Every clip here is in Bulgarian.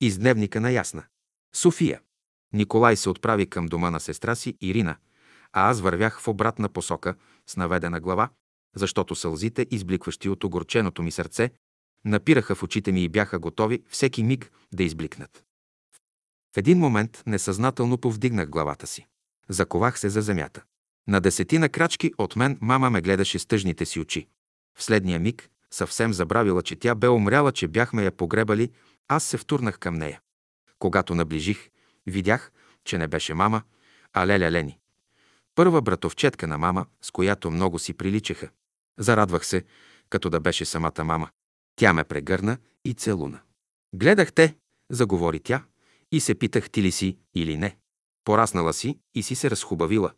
Из дневника на Ясна. София. Николай се отправи към дома на сестра си Ирина, а аз вървях в обратна посока с наведена глава, защото сълзите, избликващи от огорченото ми сърце, напираха в очите ми и бяха готови всеки миг да избликнат. В един момент несъзнателно повдигнах главата си. Заковах се за земята. На десетина крачки от мен мама ме гледаше с тъжните си очи. В следния миг, съвсем забравила, че тя бе умряла, че бяхме я погребали, аз се втурнах към нея. Когато наближих, видях, че не беше мама, а Леля Лени. Първа братовчетка на мама, с която много си приличаха. Зарадвах се, като да беше самата мама. Тя ме прегърна и целуна. Гледах те, заговори тя, и се питах ти ли си или не. Пораснала си и си се разхубавила.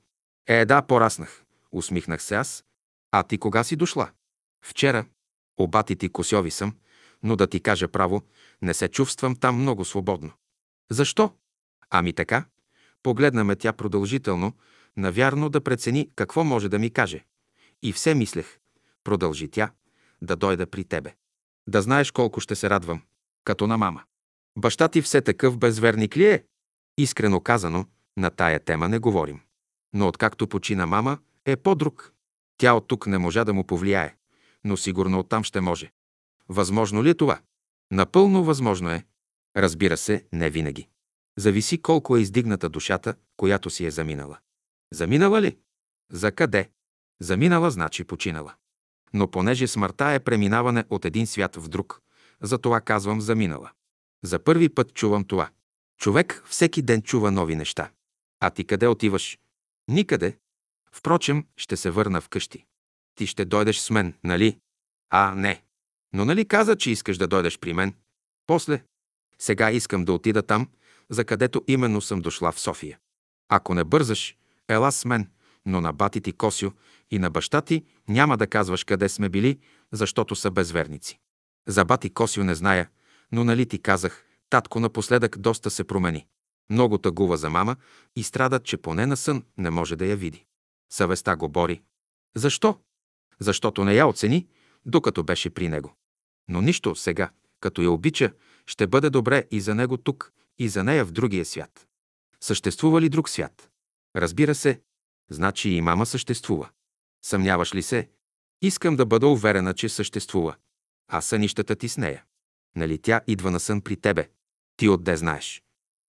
Е, да, пораснах, усмихнах се аз. А ти кога си дошла? Вчера. Обати ти косьови съм, но да ти кажа право, не се чувствам там много свободно. Защо? Ами така. Погледна ме тя продължително, навярно да прецени какво може да ми каже. И все мислех, продължи тя, да дойда при тебе. Да знаеш колко ще се радвам, като на мама. Баща ти все такъв безверник ли е? Искрено казано, на тая тема не говорим. Но откакто почина мама, е по-друг. Тя от тук не можа да му повлияе, но сигурно оттам ще може. Възможно ли е това? Напълно възможно е. Разбира се, не винаги. Зависи колко е издигната душата, която си е заминала. Заминала ли? За къде? Заминала значи починала. Но понеже смъртта е преминаване от един свят в друг, затова казвам заминала. За първи път чувам това. Човек всеки ден чува нови неща. А ти къде отиваш? Никъде. Впрочем, ще се върна вкъщи. Ти ще дойдеш с мен, нали? А, не. Но нали каза, че искаш да дойдеш при мен? После. Сега искам да отида там, за където именно съм дошла в София. Ако не бързаш, ела с мен, но на бати ти Косио и на баща ти няма да казваш къде сме били, защото са безверници. За бати Косио не зная, но нали ти казах, татко напоследък доста се промени. Много тъгува за мама и страда, че поне на сън не може да я види. Съвестта го бори. Защо? Защото не я оцени, докато беше при него. Но нищо сега, като я обича, ще бъде добре и за него тук, и за нея в другия свят. Съществува ли друг свят? Разбира се, значи и мама съществува. Съмняваш ли се? Искам да бъда уверена, че съществува. А сънищата ти с нея. Нали тя идва на сън при тебе? Ти отде знаеш?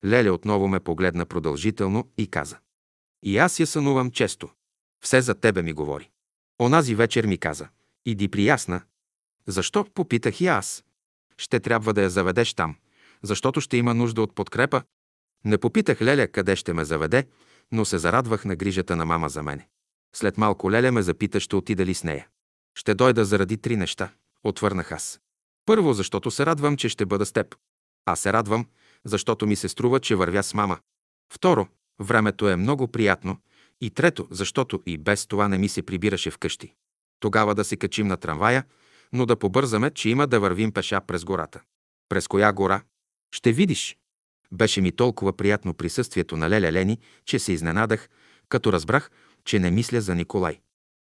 Леля отново ме погледна продължително и каза. И аз я сънувам често. Все за тебе ми говори. Онази вечер ми каза. Иди при ясна. Защо? Попитах и аз. Ще трябва да я заведеш там, защото ще има нужда от подкрепа. Не попитах Леля къде ще ме заведе, но се зарадвах на грижата на мама за мене. След малко Леля ме запита, ще отида ли с нея. Ще дойда заради три неща, отвърнах аз. Първо, защото се радвам, че ще бъда с теб. Аз се радвам, защото ми се струва, че вървя с мама. Второ, времето е много приятно. И трето, защото и без това не ми се прибираше вкъщи. Тогава да се качим на трамвая, но да побързаме, че има да вървим пеша през гората. През коя гора? Ще видиш. Беше ми толкова приятно присъствието на Леля Лени, че се изненадах, като разбрах, че не мисля за Николай.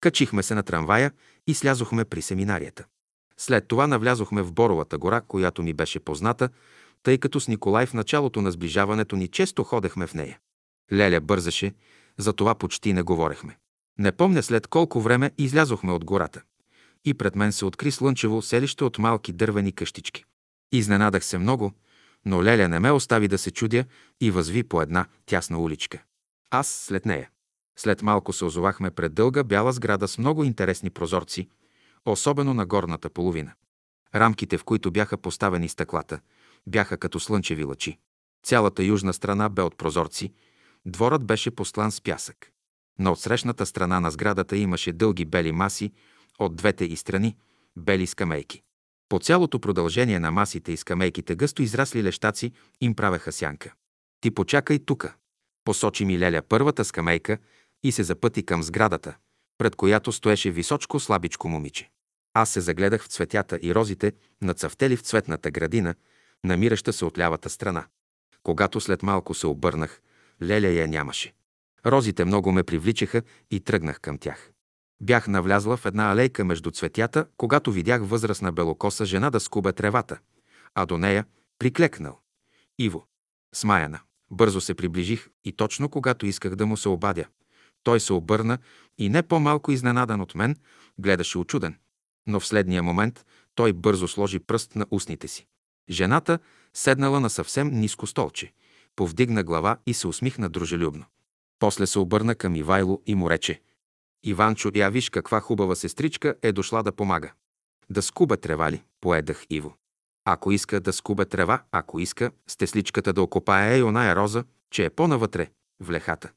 Качихме се на трамвая и слязохме при семинарията. След това навлязохме в Боровата гора, която ми беше позната, тъй като с Николай в началото на сближаването ни често ходехме в нея. Леля бързаше, за това почти не говорехме. Не помня след колко време излязохме от гората. И пред мен се откри слънчево селище от малки дървени къщички. Изненадах се много, но Леля не ме остави да се чудя и възви по една тясна уличка. Аз след нея. След малко се озовахме пред дълга бяла сграда с много интересни прозорци, особено на горната половина. Рамките, в които бяха поставени стъклата, бяха като слънчеви лъчи. Цялата южна страна бе от прозорци, дворът беше постлан с пясък. На отсрещната страна на сградата имаше дълги бели маси, от двете и страни – бели скамейки. По цялото продължение на масите и скамейките гъсто израсли лещаци им правеха сянка. Ти почакай тука. Посочи ми Леля първата скамейка и се запъти към сградата, пред която стоеше височко слабичко момиче. Аз се загледах в цветята и розите, нацъфтели в цветната градина, намираща се от лявата страна. Когато след малко се обърнах, Леля я нямаше. Розите много ме привличаха и тръгнах към тях. Бях навлязла в една алейка между цветята, когато видях възрастна белокоса жена да скубе тревата, а до нея приклекнал. Иво. Смаяна. Бързо се приближих и точно когато исках да му се обадя. Той се обърна и не по-малко изненадан от мен, гледаше очуден. Но в следния момент той бързо сложи пръст на устните си. Жената седнала на съвсем ниско столче, повдигна глава и се усмихна дружелюбно. После се обърна към Ивайло и му рече. Иванчо, я виж каква хубава сестричка е дошла да помага. Да скуба трева ли? Поедах Иво. Ако иска да скубе трева, ако иска, стесличката да окопае и оная роза, че е по-навътре, в лехата.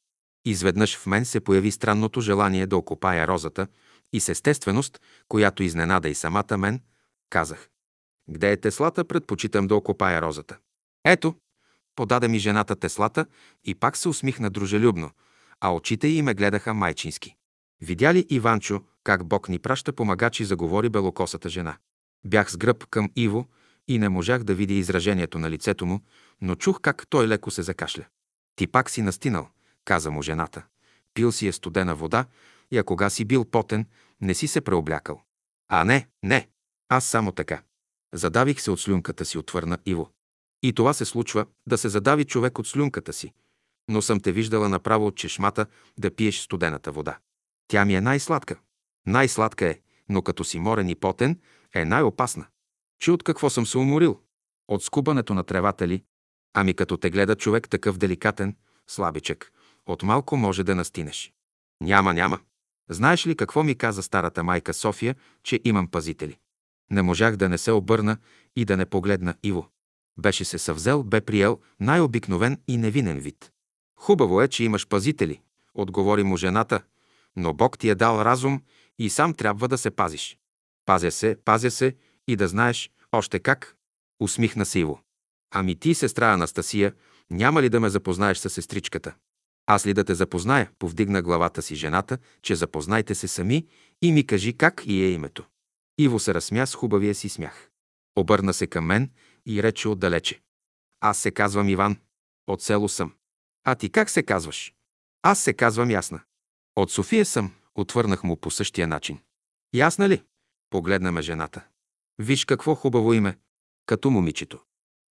Изведнъж в мен се появи странното желание да окопая розата и с естественост, която изненада и самата мен, казах. Где е теслата, предпочитам да окопая розата. Ето, подаде ми жената теслата и пак се усмихна дружелюбно, а очите й ме гледаха майчински. Видя ли Иванчо как Бог ни праща помагачи, заговори белокосата жена. Бях с гръб към Иво и не можах да видя изражението на лицето му, но чух как той леко се закашля. Ти пак си настинал, каза му жената. Пил си е студена вода и а кога си бил потен, не си се преоблякал. А не, не, аз само така. Задавих се от слюнката си, отвърна Иво. И това се случва, да се задави човек от слюнката си. Но съм те виждала направо от чешмата да пиеш студената вода. Тя ми е най-сладка. Най-сладка е, но като си морен и потен, е най-опасна. Чи от какво съм се уморил? От скубането на тревата ли? Ами като те гледа човек такъв деликатен, слабичък, от малко може да настинеш. Няма, няма. Знаеш ли какво ми каза старата майка София, че имам пазители? Не можах да не се обърна и да не погледна Иво. Беше се съвзел, бе приел най-обикновен и невинен вид. Хубаво е, че имаш пазители, отговори му жената, но Бог ти е дал разум и сам трябва да се пазиш. Пазя се, пазя се и да знаеш още как. Усмихна се Иво. Ами ти, сестра Анастасия, няма ли да ме запознаеш с сестричката? Аз ли да те запозная? Повдигна главата си жената, че запознайте се сами и ми кажи как и е името. Иво се разсмя с хубавия си смях. Обърна се към мен и рече отдалече. Аз се казвам Иван. От село съм. А ти как се казваш? Аз се казвам Ясна. От София съм, отвърнах му по същия начин. Ясна ли? Погледна ме жената. Виж какво хубаво име, като момичето.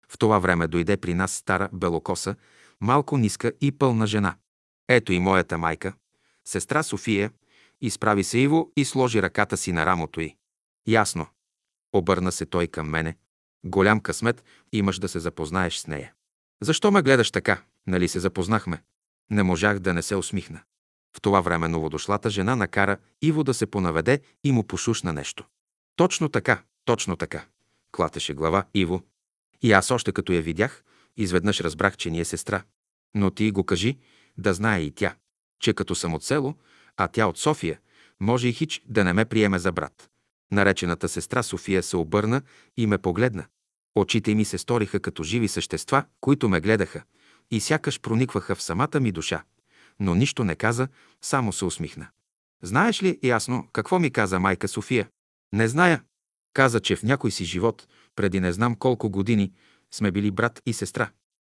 В това време дойде при нас стара белокоса, малко ниска и пълна жена. Ето и моята майка, сестра София, изправи се Иво и сложи ръката си на рамото й. Ясно. Обърна се той към мене. Голям късмет имаш да се запознаеш с нея. Защо ме гледаш така? Нали се запознахме? Не можах да не се усмихна. В това време новодошлата жена накара Иво да се понаведе и му пошушна нещо. Точно така, точно така. Клатеше глава Иво. И аз още като я видях, изведнъж разбрах, че ни е сестра. Но ти го кажи, да знае и тя, че като съм от село, а тя от София, може и хич да не ме приеме за брат. Наречената сестра София се обърна и ме погледна. Очите ми се сториха като живи същества, които ме гледаха и сякаш проникваха в самата ми душа. Но нищо не каза, само се усмихна. Знаеш ли ясно какво ми каза майка София? Не зная. Каза, че в някой си живот, преди не знам колко години, сме били брат и сестра.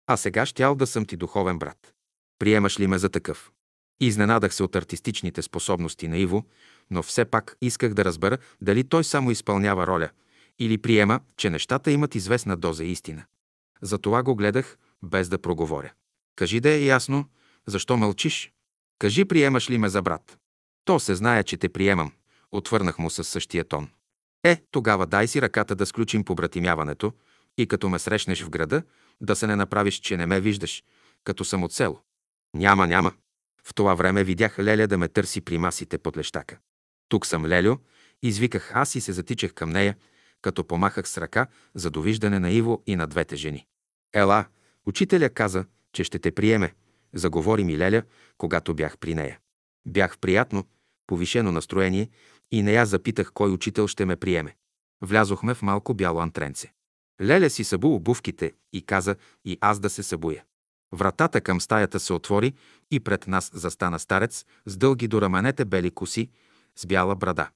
А сега щял да съм ти духовен брат. Приемаш ли ме за такъв? Изненадах се от артистичните способности на Иво, но все пак исках да разбера дали той само изпълнява роля или приема, че нещата имат известна доза истина. Затова го гледах, без да проговоря. Кажи да е ясно, защо мълчиш? Кажи, приемаш ли ме за брат? То се знае, че те приемам. Отвърнах му със същия тон. Е, тогава дай си ръката да сключим побратимяването и като ме срещнеш в града, да се не направиш, че не ме виждаш, като съм от село. Няма, няма. В това време видях Леля да ме търси при масите под лещака. Тук съм, Лелю, извиках аз и се затичах към нея, като помахах с ръка за довиждане на Иво и на двете жени. Ела, учителя каза, че ще те приеме, заговори ми Леля, когато бях при нея. Бях в приятно, повишено настроение и не я запитах кой учител ще ме приеме. Влязохме в малко бяло антренце. Леля си събу обувките и каза и аз да се събуя. Вратата към стаята се отвори и пред нас застана старец с дълги до раменете бели коси, с бяла брада.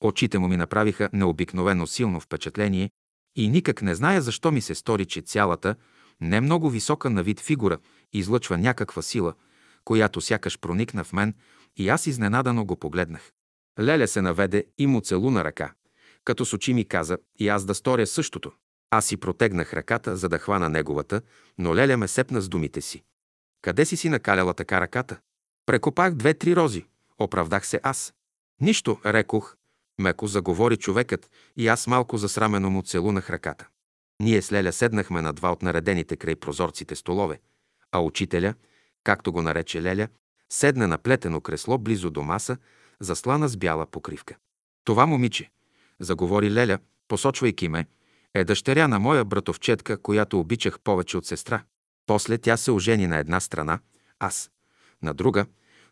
Очите му ми направиха необикновено силно впечатление и никак не зная защо ми се стори, че цялата, не много висока на вид фигура, излъчва някаква сила, която сякаш проникна в мен и аз изненадано го погледнах. Леля се наведе и му целуна ръка, като с очи ми каза и аз да сторя същото. Аз си протегнах ръката, за да хвана неговата, но Леля ме сепна с думите си. Къде си си накаляла така ръката? Прекопах две-три рози. Оправдах се аз. Нищо, рекох. Меко заговори човекът и аз малко засрамено му целунах ръката. Ние с Леля седнахме на два от наредените край прозорците столове, а учителя, както го нарече Леля, седна на плетено кресло близо до маса, заслана с бяла покривка. Това момиче, заговори Леля, посочвайки ме, е дъщеря на моя братовчетка, която обичах повече от сестра. После тя се ожени на една страна, аз – на друга,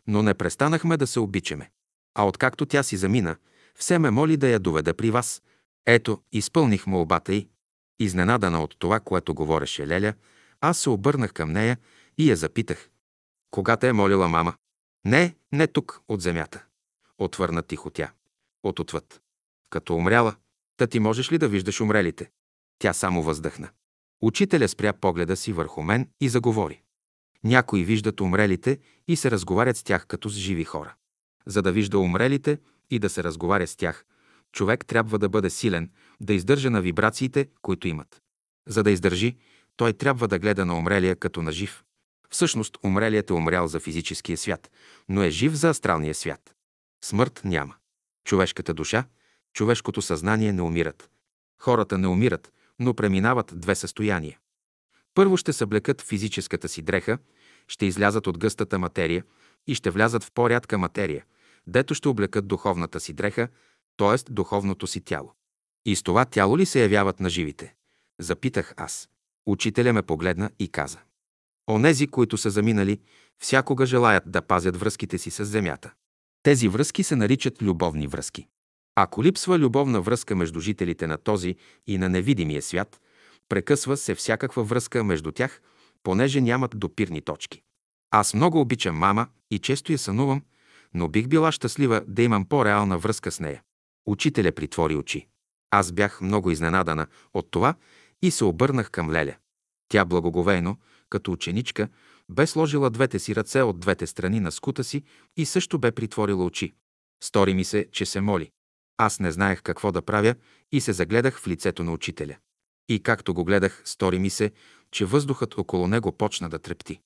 но не престанахме да се обичаме. А откакто тя си замина, все ме моли да я доведа при вас. Ето, изпълних молбата й. Изненадана от това, което говореше Леля, аз се обърнах към нея и я запитах. Кога те е молила мама? Не, не тук, от земята. Отвърна тихо тя. От отвъд. Като умряла, та ти можеш ли да виждаш умрелите? Тя само въздъхна. Учителя спря погледа си върху мен и заговори. Някои виждат умрелите и се разговарят с тях като с живи хора. За да вижда умрелите и да се разговаря с тях, човек трябва да бъде силен, да издържа на вибрациите, които имат. За да издържи, той трябва да гледа на умрелия като на жив. Всъщност, умрелият е умрял за физическия свят, но е жив за астралния свят. Смърт няма. Човешката душа, човешкото съзнание не умират. Хората не умират, но преминават две състояния. Първо ще съблекат физическата си дреха, ще излязат от гъстата материя и ще влязат в по-рядка материя, дето ще облекат духовната си дреха, т.е. духовното си тяло. И с това тяло ли се явяват на живите? Запитах аз. Учителя ме погледна и каза. Онези, които са заминали, всякога желаят да пазят връзките си с земята. Тези връзки се наричат любовни връзки. Ако липсва любовна връзка между жителите на този и на невидимия свят, прекъсва се всякаква връзка между тях, понеже нямат допирни точки. Аз много обичам мама и често я сънувам, но бих била щастлива да имам по-реална връзка с нея. Учителя притвори очи. Аз бях много изненадана от това и се обърнах към Леля. Тя благоговейно, като ученичка, бе сложила двете си ръце от двете страни на скута си и също бе притворила очи. Стори ми се, че се моли. Аз не знаех какво да правя и се загледах в лицето на учителя. И както го гледах, стори ми се, че въздухът около него почна да трепти.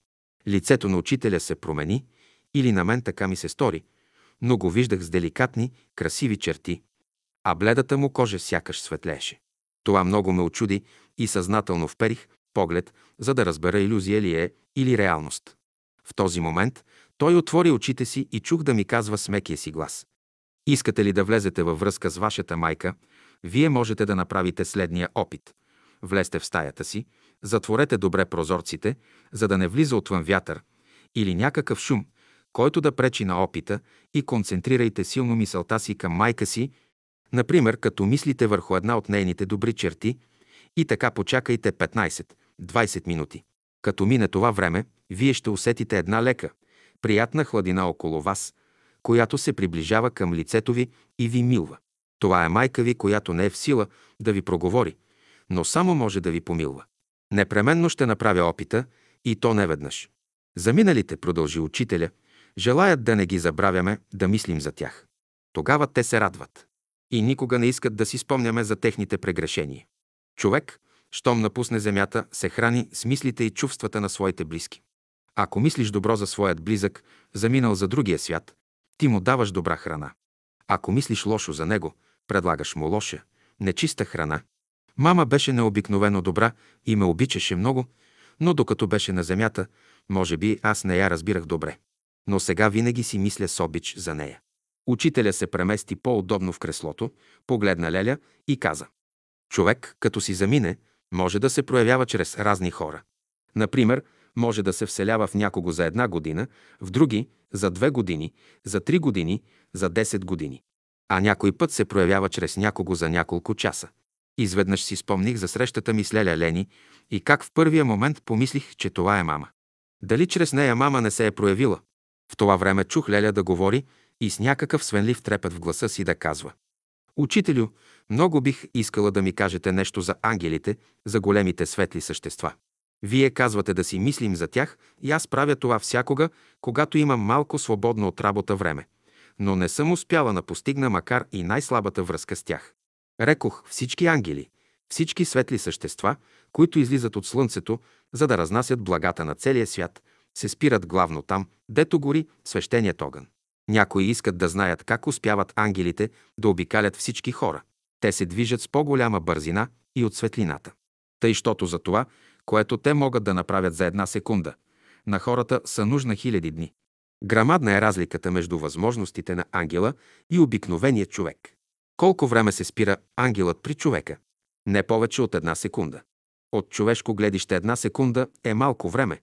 Лицето на учителя се промени, или на мен така ми се стори, но го виждах с деликатни, красиви черти, а бледата му кожа сякаш светлееше. Това много ме очуди и съзнателно вперих поглед, за да разбера иллюзия ли е или реалност. В този момент той отвори очите си и чух да ми казва с мекия си глас. Искате ли да влезете във връзка с вашата майка, вие можете да направите следния опит. Влезте в стаята си, затворете добре прозорците, за да не влиза отвън вятър или някакъв шум, който да пречи на опита и концентрирайте силно мисълта си към майка си, например, като мислите върху една от нейните добри черти и така почакайте 15-20 минути. Като мине това време, вие ще усетите една лека, приятна хладина около вас, която се приближава към лицето ви и ви милва. Това е майка ви, която не е в сила да ви проговори, но само може да ви помилва. Непременно ще направя опита и то не веднъж. Заминалите, продължи учителя, желаят да не ги забравяме, да мислим за тях. Тогава те се радват. И никога не искат да си спомняме за техните прегрешения. Човек, щом напусне земята, се храни с мислите и чувствата на своите близки. Ако мислиш добро за своят близък, заминал за другия свят, ти му даваш добра храна. Ако мислиш лошо за него, предлагаш му лоша, нечиста храна. Мама беше необикновено добра и ме обичаше много, но докато беше на земята, може би аз не я разбирах добре. Но сега винаги си мисля с обич за нея. Учителя се премести по-удобно в креслото, погледна Леля и каза. Човек, като си замине, може да се проявява чрез разни хора. Например, може да се вселява в някого за една година, в други за две години, за три години, за 10 години. А някой път се проявява чрез някого за няколко часа. Изведнъж си спомних за срещата ми с Леля Лени и как в първия момент помислих, че това е мама. Дали чрез нея мама не се е проявила? В това време чух Леля да говори и с някакъв свенлив трепет в гласа си да казва. Учителю, много бих искала да ми кажете нещо за ангелите, за големите светли същества. Вие казвате да си мислим за тях и аз правя това всякога, когато имам малко свободно от работа време. Но не съм успяла да постигна макар и най-слабата връзка с тях. Рекох всички ангели, Всички светли същества, които излизат от Слънцето, за да разнасят благата на целия свят, се спират главно там, дето гори свещеният огън. Някои искат да знаят как успяват ангелите да обикалят всички хора. Те се движат с по-голяма бързина и от светлината. Тъй, щото за това, което те могат да направят за една секунда, на хората са нужна хиляди дни. Грамадна е разликата между възможностите на ангела и обикновения човек. Колко време се спира ангелът при човека? Не повече от една секунда. От човешко гледище една секунда е малко време,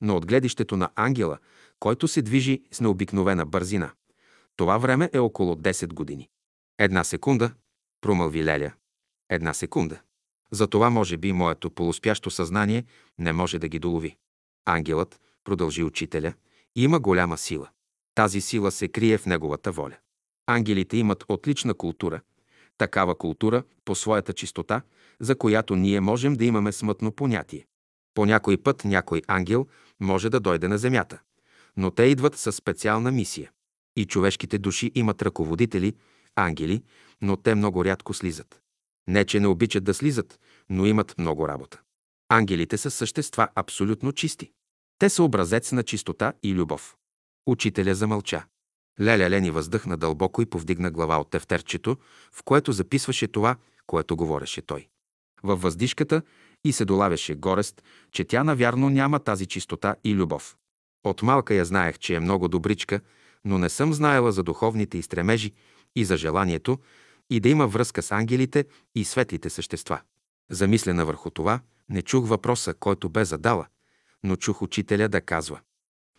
но от гледището на ангела, който се движи с необикновена бързина, това време е около 10 години. Една секунда, промълви Леля. Една секунда. Затова, може би, моето полуспящо съзнание не може да ги долови. Ангелът, продължи учителя, има голяма сила. Тази сила се крие в неговата воля. Ангелите имат отлична култура, такава култура по своята чистота, за която ние можем да имаме смътно понятие. По някой път някой ангел може да дойде на земята, но те идват със специална мисия. И човешките души имат ръководители, ангели, но те много рядко слизат. Не, че не обичат да слизат, но имат много работа. Ангелите са същества абсолютно чисти. Те са образец на чистота и любов. Учителя замълча. Леля Лени въздъхна дълбоко и повдигна глава от тефтерчето, в което записваше това, което говореше той. Във въздишката и се долавяше горест, че тя навярно няма тази чистота и любов. От малка я знаех, че е много добричка, но не съм знаела за духовните и стремежи и за желанието и да има връзка с ангелите и светлите същества. Замислена върху това, не чух въпроса, който бе задала, но чух учителя да казва.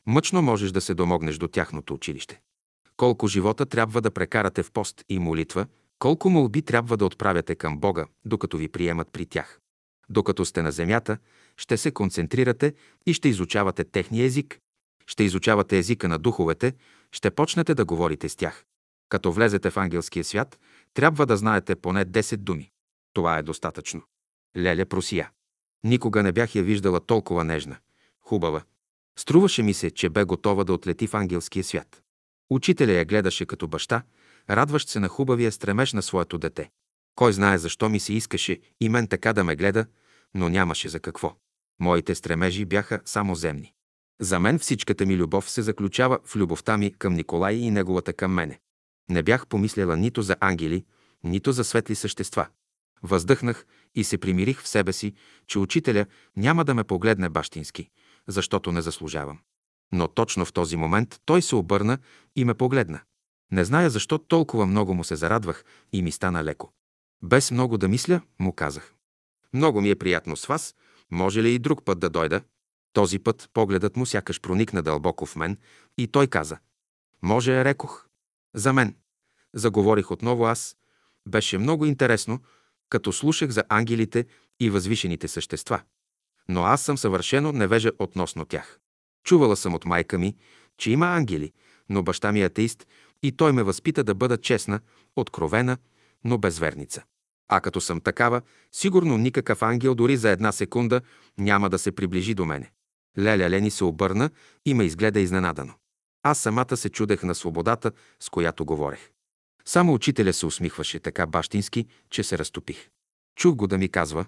Мъчно можеш да се домогнеш до тяхното училище. Колко живота трябва да прекарате в пост и молитва, колко молби трябва да отправяте към Бога, докато ви приемат при тях. Докато сте на земята, ще се концентрирате и ще изучавате техния език. Ще изучавате езика на духовете, ще почнете да говорите с тях. Като влезете в ангелския свят, трябва да знаете поне 10 думи. Това е достатъчно. Леля просия. Никога не бях я виждала толкова нежна, хубава. Струваше ми се, че бе готова да отлети в ангелския свят. Учителя я гледаше като баща, радващ се на хубавия стремеж на своето дете. Кой знае защо ми се искаше и мен така да ме гледа, но нямаше за какво. Моите стремежи бяха само земни. За мен всичката ми любов се заключава в любовта ми към Николай и неговата към мене. Не бях помисляла нито за ангели, нито за светли същества. Въздъхнах и се примирих в себе си, че учителя няма да ме погледне бащински, защото не заслужавам. Но точно в този момент той се обърна и ме погледна. Не зная защо толкова много му се зарадвах и ми стана леко. Без много да мисля, му казах. Много ми е приятно с вас, може ли и друг път да дойда? Този път погледът му сякаш проникна дълбоко в мен и той каза. Може, рекох. За мен. Заговорих отново аз. Беше много интересно, като слушах за ангелите и възвишените същества. Но аз съм съвършено невежа относно тях. Чувала съм от майка ми, че има ангели, но баща ми е атеист и той ме възпита да бъда честна, откровена, но безверница. А като съм такава, сигурно никакъв ангел дори за една секунда няма да се приближи до мене. Леля Лени се обърна и ме изгледа изненадано. Аз самата се чудех на свободата, с която говорех. Само учителя се усмихваше така бащински, че се разтопих. Чух го да ми казва,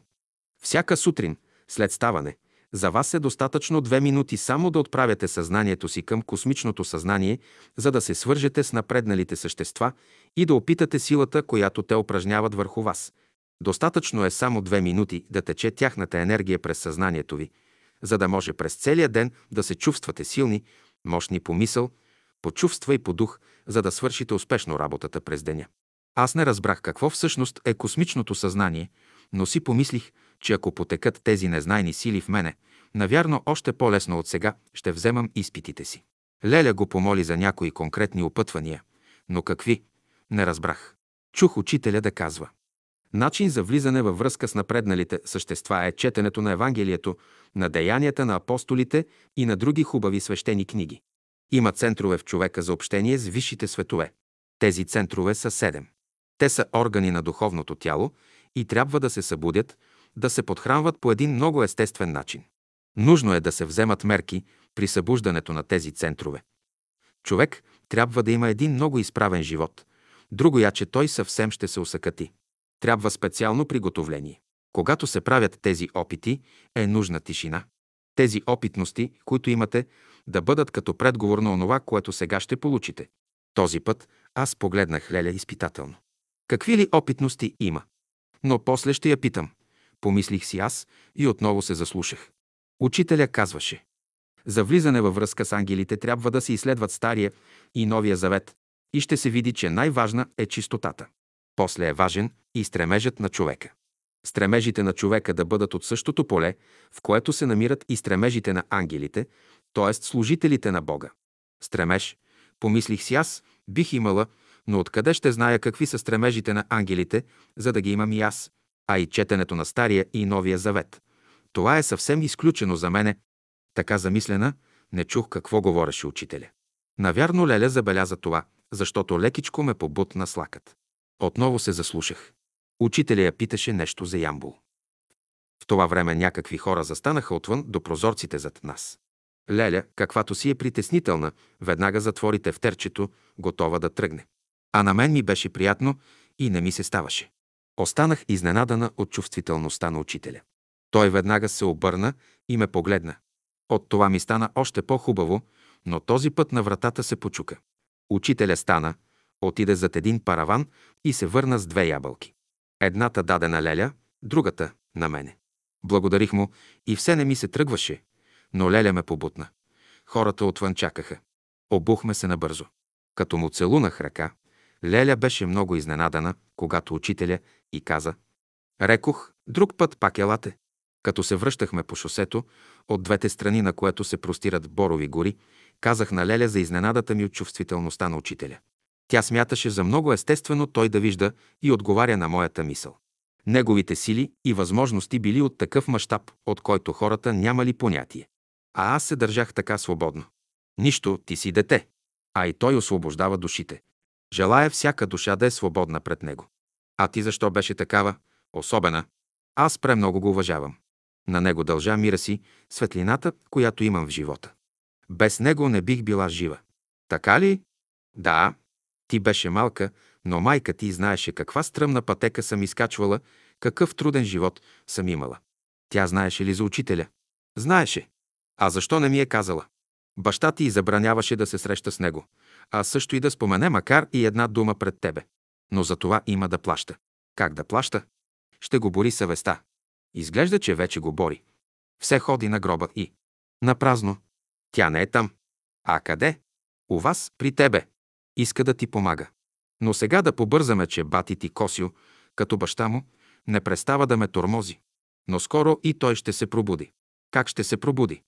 всяка сутрин, след ставане, за вас е достатъчно две минути само да отправяте съзнанието си към космичното съзнание, за да се свържете с напредналите същества и да опитате силата, която те упражняват върху вас. Достатъчно е само две минути да тече тяхната енергия през съзнанието ви, за да може през целия ден да се чувствате силни, мощни по мисъл, по чувства и по дух, за да свършите успешно работата през деня. Аз не разбрах какво всъщност е космичното съзнание, но си помислих, че ако потекат тези незнайни сили в мене, навярно още по-лесно от сега ще вземам изпитите си. Леля го помоли за някои конкретни опътвания, но какви? Не разбрах. Чух учителя да казва. Начин за влизане във връзка с напредналите същества е четенето на Евангелието, на деянията на апостолите и на други хубави свещени книги. Има центрове в човека за общение с висшите светове. Тези центрове са седем. Те са органи на духовното тяло и трябва да се събудят, да се подхранват по един много естествен начин. Нужно е да се вземат мерки при събуждането на тези центрове. Човек трябва да има един много изправен живот, друго я, че той съвсем ще се усъкати. Трябва специално приготовление. Когато се правят тези опити, е нужна тишина. Тези опитности, които имате, да бъдат като предговор на онова, което сега ще получите. Този път аз погледнах Леля изпитателно. Какви ли опитности има? Но после ще я питам. Помислих си аз и отново се заслушах. Учителя казваше. За влизане във връзка с ангелите трябва да се изследват Стария и Новия Завет и ще се види, че най-важна е чистотата. После е важен и стремежът на човека. Стремежите на човека да бъдат от същото поле, в което се намират и стремежите на ангелите, т.е. служителите на Бога. Стремеж, помислих си аз, бих имала, но откъде ще зная какви са стремежите на ангелите, за да ги имам и аз, а и четенето на Стария и Новия Завет. Това е съвсем изключено за мене. Така замислена, не чух какво говореше учителя. Навярно Леля забеляза това, защото лекичко ме побутна слакът. Отново се заслушах. Учителя я питаше нещо за Ямбул. В това време някакви хора застанаха отвън до прозорците зад нас. Леля, каквато си е притеснителна, веднага затвори тефтерчето, готова да тръгне. А на мен ми беше приятно и не ми се ставаше. Останах изненадана от чувствителността на учителя. Той веднага се обърна и ме погледна. От това ми стана още по-хубаво, но този път на вратата се почука. Учителя стана, отиде зад един параван и се върна с две ябълки. Едната даде на Леля, другата – на мене. Благодарих му и все не ми се тръгваше, но Леля ме побутна. Хората отвън чакаха. Обухме се набързо. Като му целунах ръка, Леля беше много изненадана, когато учителя и каза «Рекох, друг път пак елате». Като се връщахме по шосето, от двете страни на което се простират Борови гори, казах на Леля за изненадата ми от чувствителността на учителя. Тя смяташе за много естествено той да вижда и отговаря на моята мисъл. Неговите сили и възможности били от такъв мащаб, от който хората нямали понятие. А аз се държах така свободно. Нищо, ти си дете. А и той освобождава душите. Желая всяка душа да е свободна пред него. А ти защо беше такава, особена? Аз премного го уважавам. На него дължа мира си, светлината, която имам в живота. Без него не бих била жива. Така ли? Да. Ти беше малка, но майка ти знаеше каква стръмна пътека съм изкачвала, какъв труден живот съм имала. Тя знаеше ли за учителя? Знаеше. А защо не ми е казала? Баща ти забраняваше да се среща с него, а също и да спомене макар и една дума пред тебе. Но за това има да плаща. Как да плаща? Ще го бори съвестта. Изглежда, че вече го бори. Все ходи на гроба и... На празно. Тя не е там. А къде? У вас, при тебе. Иска да ти помага. Но сега да побързаме, че бати ти Косио, като баща му, не престава да ме тормози. Но скоро и той ще се пробуди. Как ще се пробуди?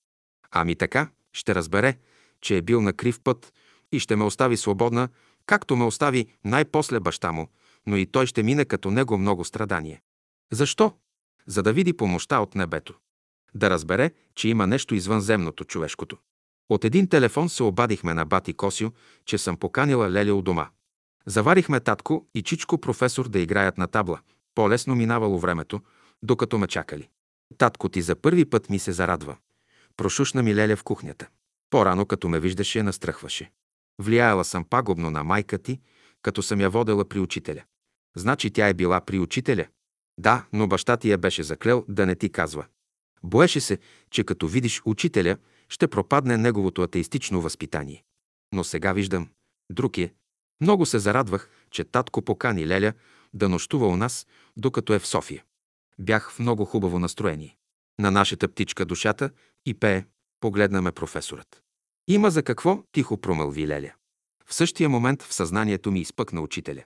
Ами така, ще разбере, че е бил на крив път и ще ме остави свободна, както ме остави най-после баща му, но и той ще мине като него много страдание. Защо? За да види помощта от небето. Да разбере, че има нещо извънземното човешкото. От един телефон се обадихме на бати Косио, че съм поканила Леля у дома. Заварихме татко и чичко професор да играят на табла. По-лесно минавало времето, докато ме чакали. Татко ти за първи път ми се зарадва. Прошушна ми Леля в кухнята. По-рано, като ме виждаше, настръхваше. Влияела съм пагубно на майка ти, като съм я водела при учителя. Значи тя е била при учителя? Да, но баща ти я беше заклел да не ти казва. Боеше се, че като видиш учителя, ще пропадне неговото атеистично възпитание. Но сега виждам, друг е. Много се зарадвах, че татко покани Леля да нощува у нас, докато е в София. Бях в много хубаво настроение. На нашата птичка душата и пее, погледна ме професорът. Има за какво, тихо промълви Леля. В същия момент в съзнанието ми изпъкна учителя.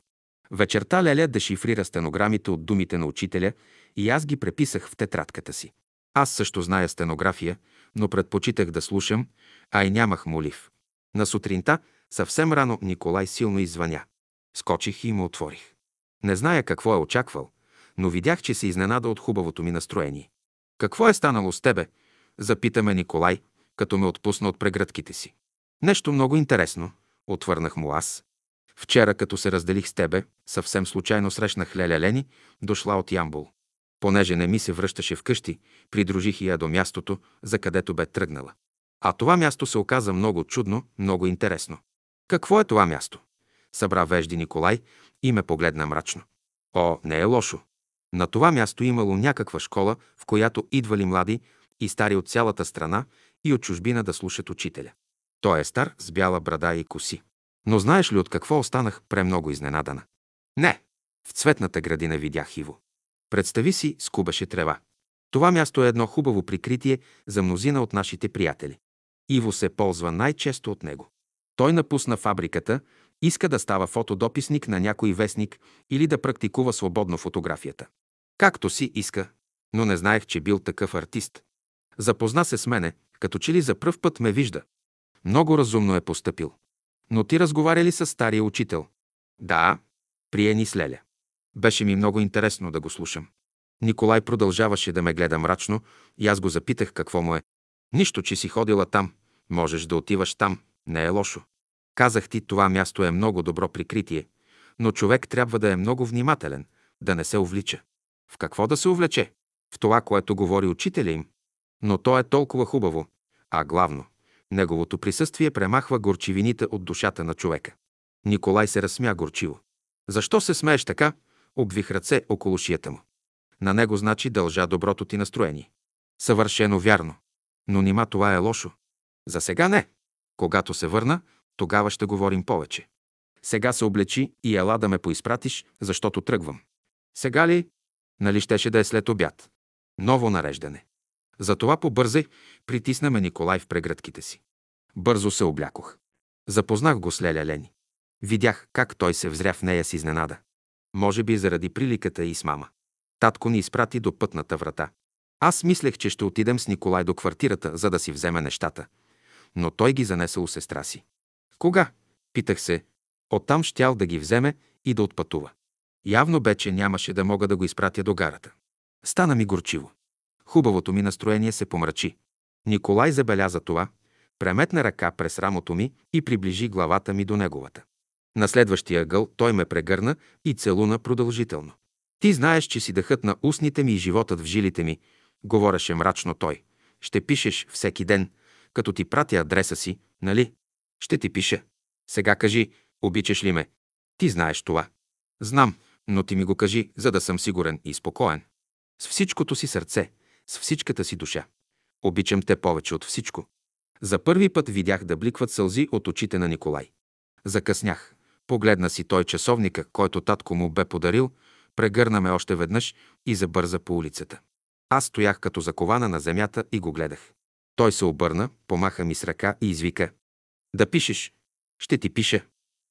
Вечерта Леля дешифрира стенограмите от думите на учителя и аз ги преписах в тетрадката си. Аз също зная стенография, но предпочитах да слушам, а и нямах молив. На сутринта, съвсем рано, Николай силно извъня. Скочих и му отворих. Не зная какво е очаквал, но видях, че се изненада от хубавото ми настроение. Какво е станало с тебе? Запитаме Николай, като ме отпусна от прегръдките си. Нещо много интересно, отвърнах му аз. Вчера, като се разделих с тебе, съвсем случайно срещнах Леля Лени, дошла от Ямбул. Понеже не ми се връщаше вкъщи, придружих я до мястото, за където бе тръгнала. А това място се оказа много чудно, много интересно. Какво е това място? Събра вежди Николай и ме погледна мрачно. О, не е лошо. На това място имало някаква школа, в която идвали млади и стари от цялата страна и от чужбина да слушат учителя. Той е стар, с бяла брада и коси. Но знаеш ли от какво останах премного изненадана? Не. В цветната градина видях Иво. Представи си, скубаше трева. Това място е едно хубаво прикритие за мнозина от нашите приятели. Иво се ползва най-често от него. Той напусна фабриката, иска да става фотодописник на някой вестник или да практикува свободно фотографията. Както си иска, но не знаех, че бил такъв артист. Запозна се с мене, като че ли за пръв път ме вижда. Много разумно е поступил. Но ти разговаря ли с стария учител? Да, прие ни с Леля. Беше ми много интересно да го слушам. Николай продължаваше да ме гледа мрачно и аз го запитах какво му е. Нищо, че си ходила там. Можеш да отиваш там. Не е лошо. Казах ти, това място е много добро прикритие, но човек трябва да е много внимателен, да не се увлича. В какво да се увлече? В това, което говори учителя им. Но то е толкова хубаво. А главно, неговото присъствие премахва горчивините от душата на човека. Николай се разсмя горчиво. Защо се смееш така? Обвих ръце около шията му. На него значи дължа доброто ти настроение. Съвършено вярно. Но нима това е лошо. За сега не. Когато се върна, тогава ще говорим повече. Сега се облечи и ела да ме поизпратиш, защото тръгвам. Сега ли? Нали щеше да е след обяд? Ново нареждане. Затова побързай, притисна ме Николай в прегръдките си. Бързо се облякох. Запознах го с Леля Лени. Видях как той се взря в нея с изненада. Може би заради приликата и с мама. Татко ни изпрати до пътната врата. Аз мислех, че ще отидем с Николай до квартирата, за да си вземе нещата. Но той ги занесе у сестра си. Кога? Питах се. Оттам щял да ги вземе и да отпътува. Явно бе, че нямаше да мога да го изпратя до гарата. Стана ми горчиво. Хубавото ми настроение се помрачи. Николай забеляза това, преметна ръка през рамото ми и приближи главата ми до неговата. На следващия ъгъл той ме прегърна и целуна продължително. Ти знаеш, че си дъхът на устните ми и животът в жилите ми, говореше мрачно той. Ще пишеш всеки ден, като ти пратя адреса си, нали? Ще ти пиша. Сега кажи, обичаш ли ме? Ти знаеш това. Знам, но ти ми го кажи, за да съм сигурен и спокоен. С всичкото си сърце, с всичката си душа. Обичам те повече от всичко. За първи път видях да бликват сълзи от очите на Николай. Закъснях. Погледна си той часовника, който татко му бе подарил, прегърна ме още веднъж и забърза по улицата. Аз стоях като закована на земята и го гледах. Той се обърна, помаха ми с ръка и извика. Да пишеш. Ще ти пиша.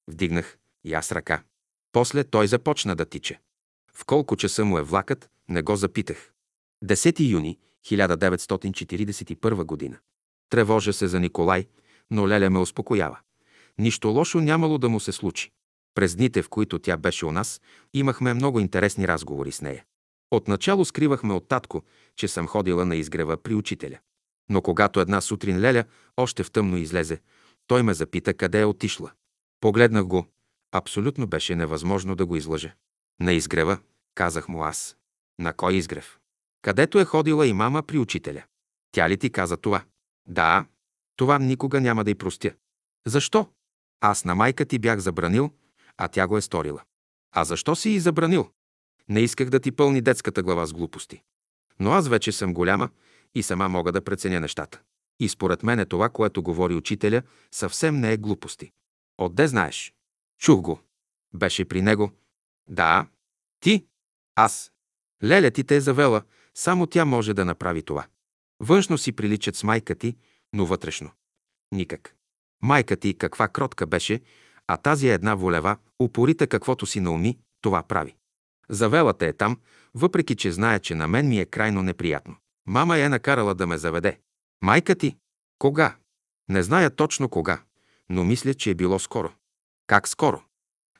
Вдигнах и аз ръка. После той започна да тича. В колко часа му е влакът, не го запитах. 10 юни 1941 година. Тревожа се за Николай, но Леля ме успокоява. Нищо лошо нямало да му се случи. През дните, в които тя беше у нас, имахме много интересни разговори с нея. Отначало скривахме от татко, че съм ходила на изгрева при учителя. Но когато една сутрин Леля още в тъмно излезе, той ме запита къде е отишла. Погледнах го. Абсолютно беше невъзможно да го излъже. На изгрева, казах му аз. На кой изгрев? Където е ходила и мама при учителя. Тя ли ти каза това? Да, това никога няма да й простя. Защо? Аз на майка ти бях забранил, а тя го е сторила. А защо си и забранил? Не исках да ти пълни детската глава с глупости. Но аз вече съм голяма и сама мога да преценя нещата. И според мен е това, което говори учителя, съвсем не е глупости. Отде знаеш? Чух го. Беше при него. Да. Ти? Аз. Леля ти те е завела, само тя може да направи това. Външно си приличат с майка ти, но вътрешно. Никак. Майка ти каква кротка беше, а тази е една волева, упорита каквото си науми, това прави. Завела те е там, въпреки че знае, че на мен ми е крайно неприятно. Мама я е накарала да ме заведе. Майка ти? Кога? Не зная точно кога, но мисля, че е било скоро. Как скоро?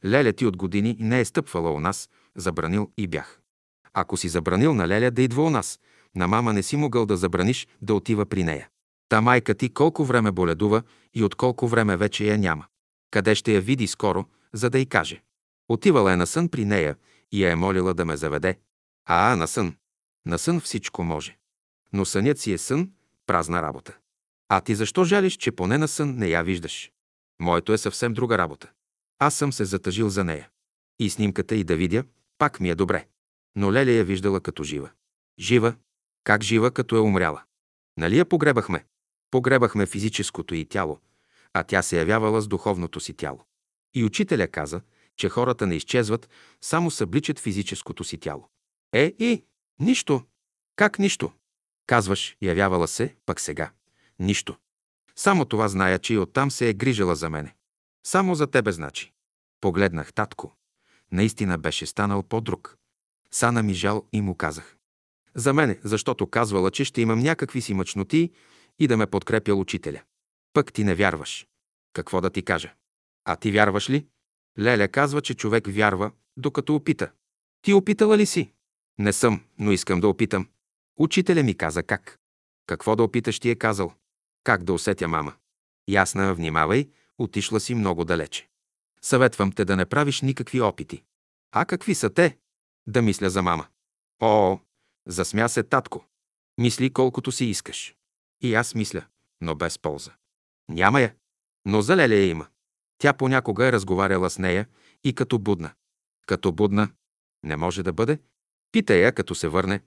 Леля ти от години не е стъпвала у нас, забранил и бях. Ако си забранил на Леля да идва у нас, на мама не си могъл да забраниш да отива при нея. Та майка ти колко време боледува и от колко време вече я няма. Къде ще я види скоро, за да й каже. Отивала е на сън при нея и я е молила да ме заведе. А, на сън. На сън всичко може. Но сънят си е сън, празна работа. А ти защо жалиш, че поне на сън не я виждаш? Моето е съвсем друга работа. Аз съм се затъжил за нея. И снимката и да видя, пак ми е добре. но Леля я виждала като жива. Жива? Как жива, като е умряла? Нали я погребахме? Погребахме физическото и тяло, а тя се явявала с духовното си тяло. И учителя каза, че хората не изчезват, само събличат физическото си тяло. Е, и, нищо. Как нищо? Казваш, явявала се, пък сега. Нищо. Само това зная, че и оттам се е грижала за мене. Само за тебе значи. Погледнах татко. Наистина беше станал по-друг. Сана ми жал и му казах. За мене, защото казвала, че ще имам някакви си мъчноти и да ме подкрепя учителя. Пък ти не вярваш. Какво да ти кажа? А ти вярваш ли? Леля казва, че човек вярва, докато опита. Ти опитала ли си? Не съм, но искам да опитам. Учителя ми каза как. Какво да опиташ ти е казал? Как да усетя мама? Ясна, внимавай, отишла си много далече. Съветвам те да не правиш никакви опити. А какви са те? Да мисля за мама. О, засмя се татко. Мисли колкото си искаш. И аз мисля, но без полза. Няма я. Но за Леля я има. Тя понякога е разговаряла с нея и като будна. Като будна не може да бъде. Питай я, като се върне.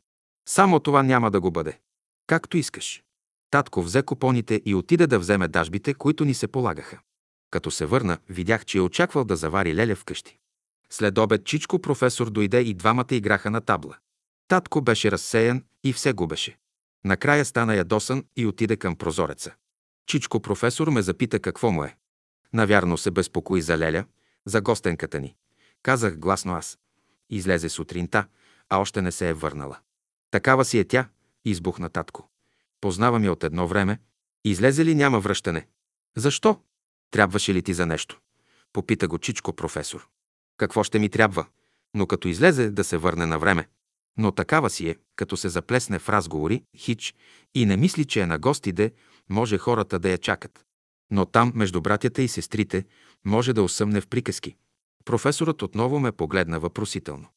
Само това няма да го бъде. Както искаш. Татко взе купоните и отида да вземе дажбите, които ни се полагаха. Като се върна, видях, че е очаквал да завари Леля вкъщи. След обед Чичко професор дойде и двамата играха на табла. Татко беше разсеян и все губеше. Накрая стана ядосан и отиде към прозореца. Чичко професор ме запита какво му е. Навярно се безпокои за Леля, за гостенката ни. Казах гласно аз. Излезе сутринта, а още не се е върнала. Такава си е тя, избухна татко. Познавам я от едно време. Излезе ли няма връщане? Защо? Трябваше ли ти за нещо? Попита го Чичко професор. Какво ще ми трябва? Но като излезе да се върне на време. Но такава си е, като се заплесне в разговори, хич, и не мисли, че е на гостиде, може хората да я чакат. Но там, между братята и сестрите, може да усъмне в приказки. Професорът отново ме погледна въпросително.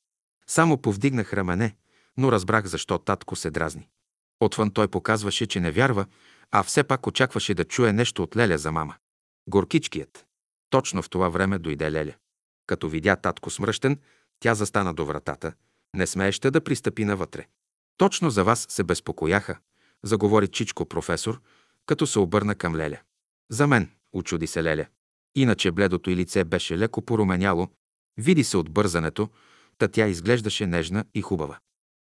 Само повдигнах рамене, но разбрах защо татко се дразни. Отвън той показваше, че не вярва, а все пак очакваше да чуе нещо от Леля за мама. Горкичкият. Точно в това време дойде Леля. Като видя татко смръщен, тя застана до вратата, не смееща да пристъпи навътре. Точно за вас се безпокояха, заговори Чичко професор, като се обърна към Леля. За мен, очуди се Леля. Иначе бледото й лице беше леко поруменяло, види се от бързането, та тя изглеждаше нежна и хубава.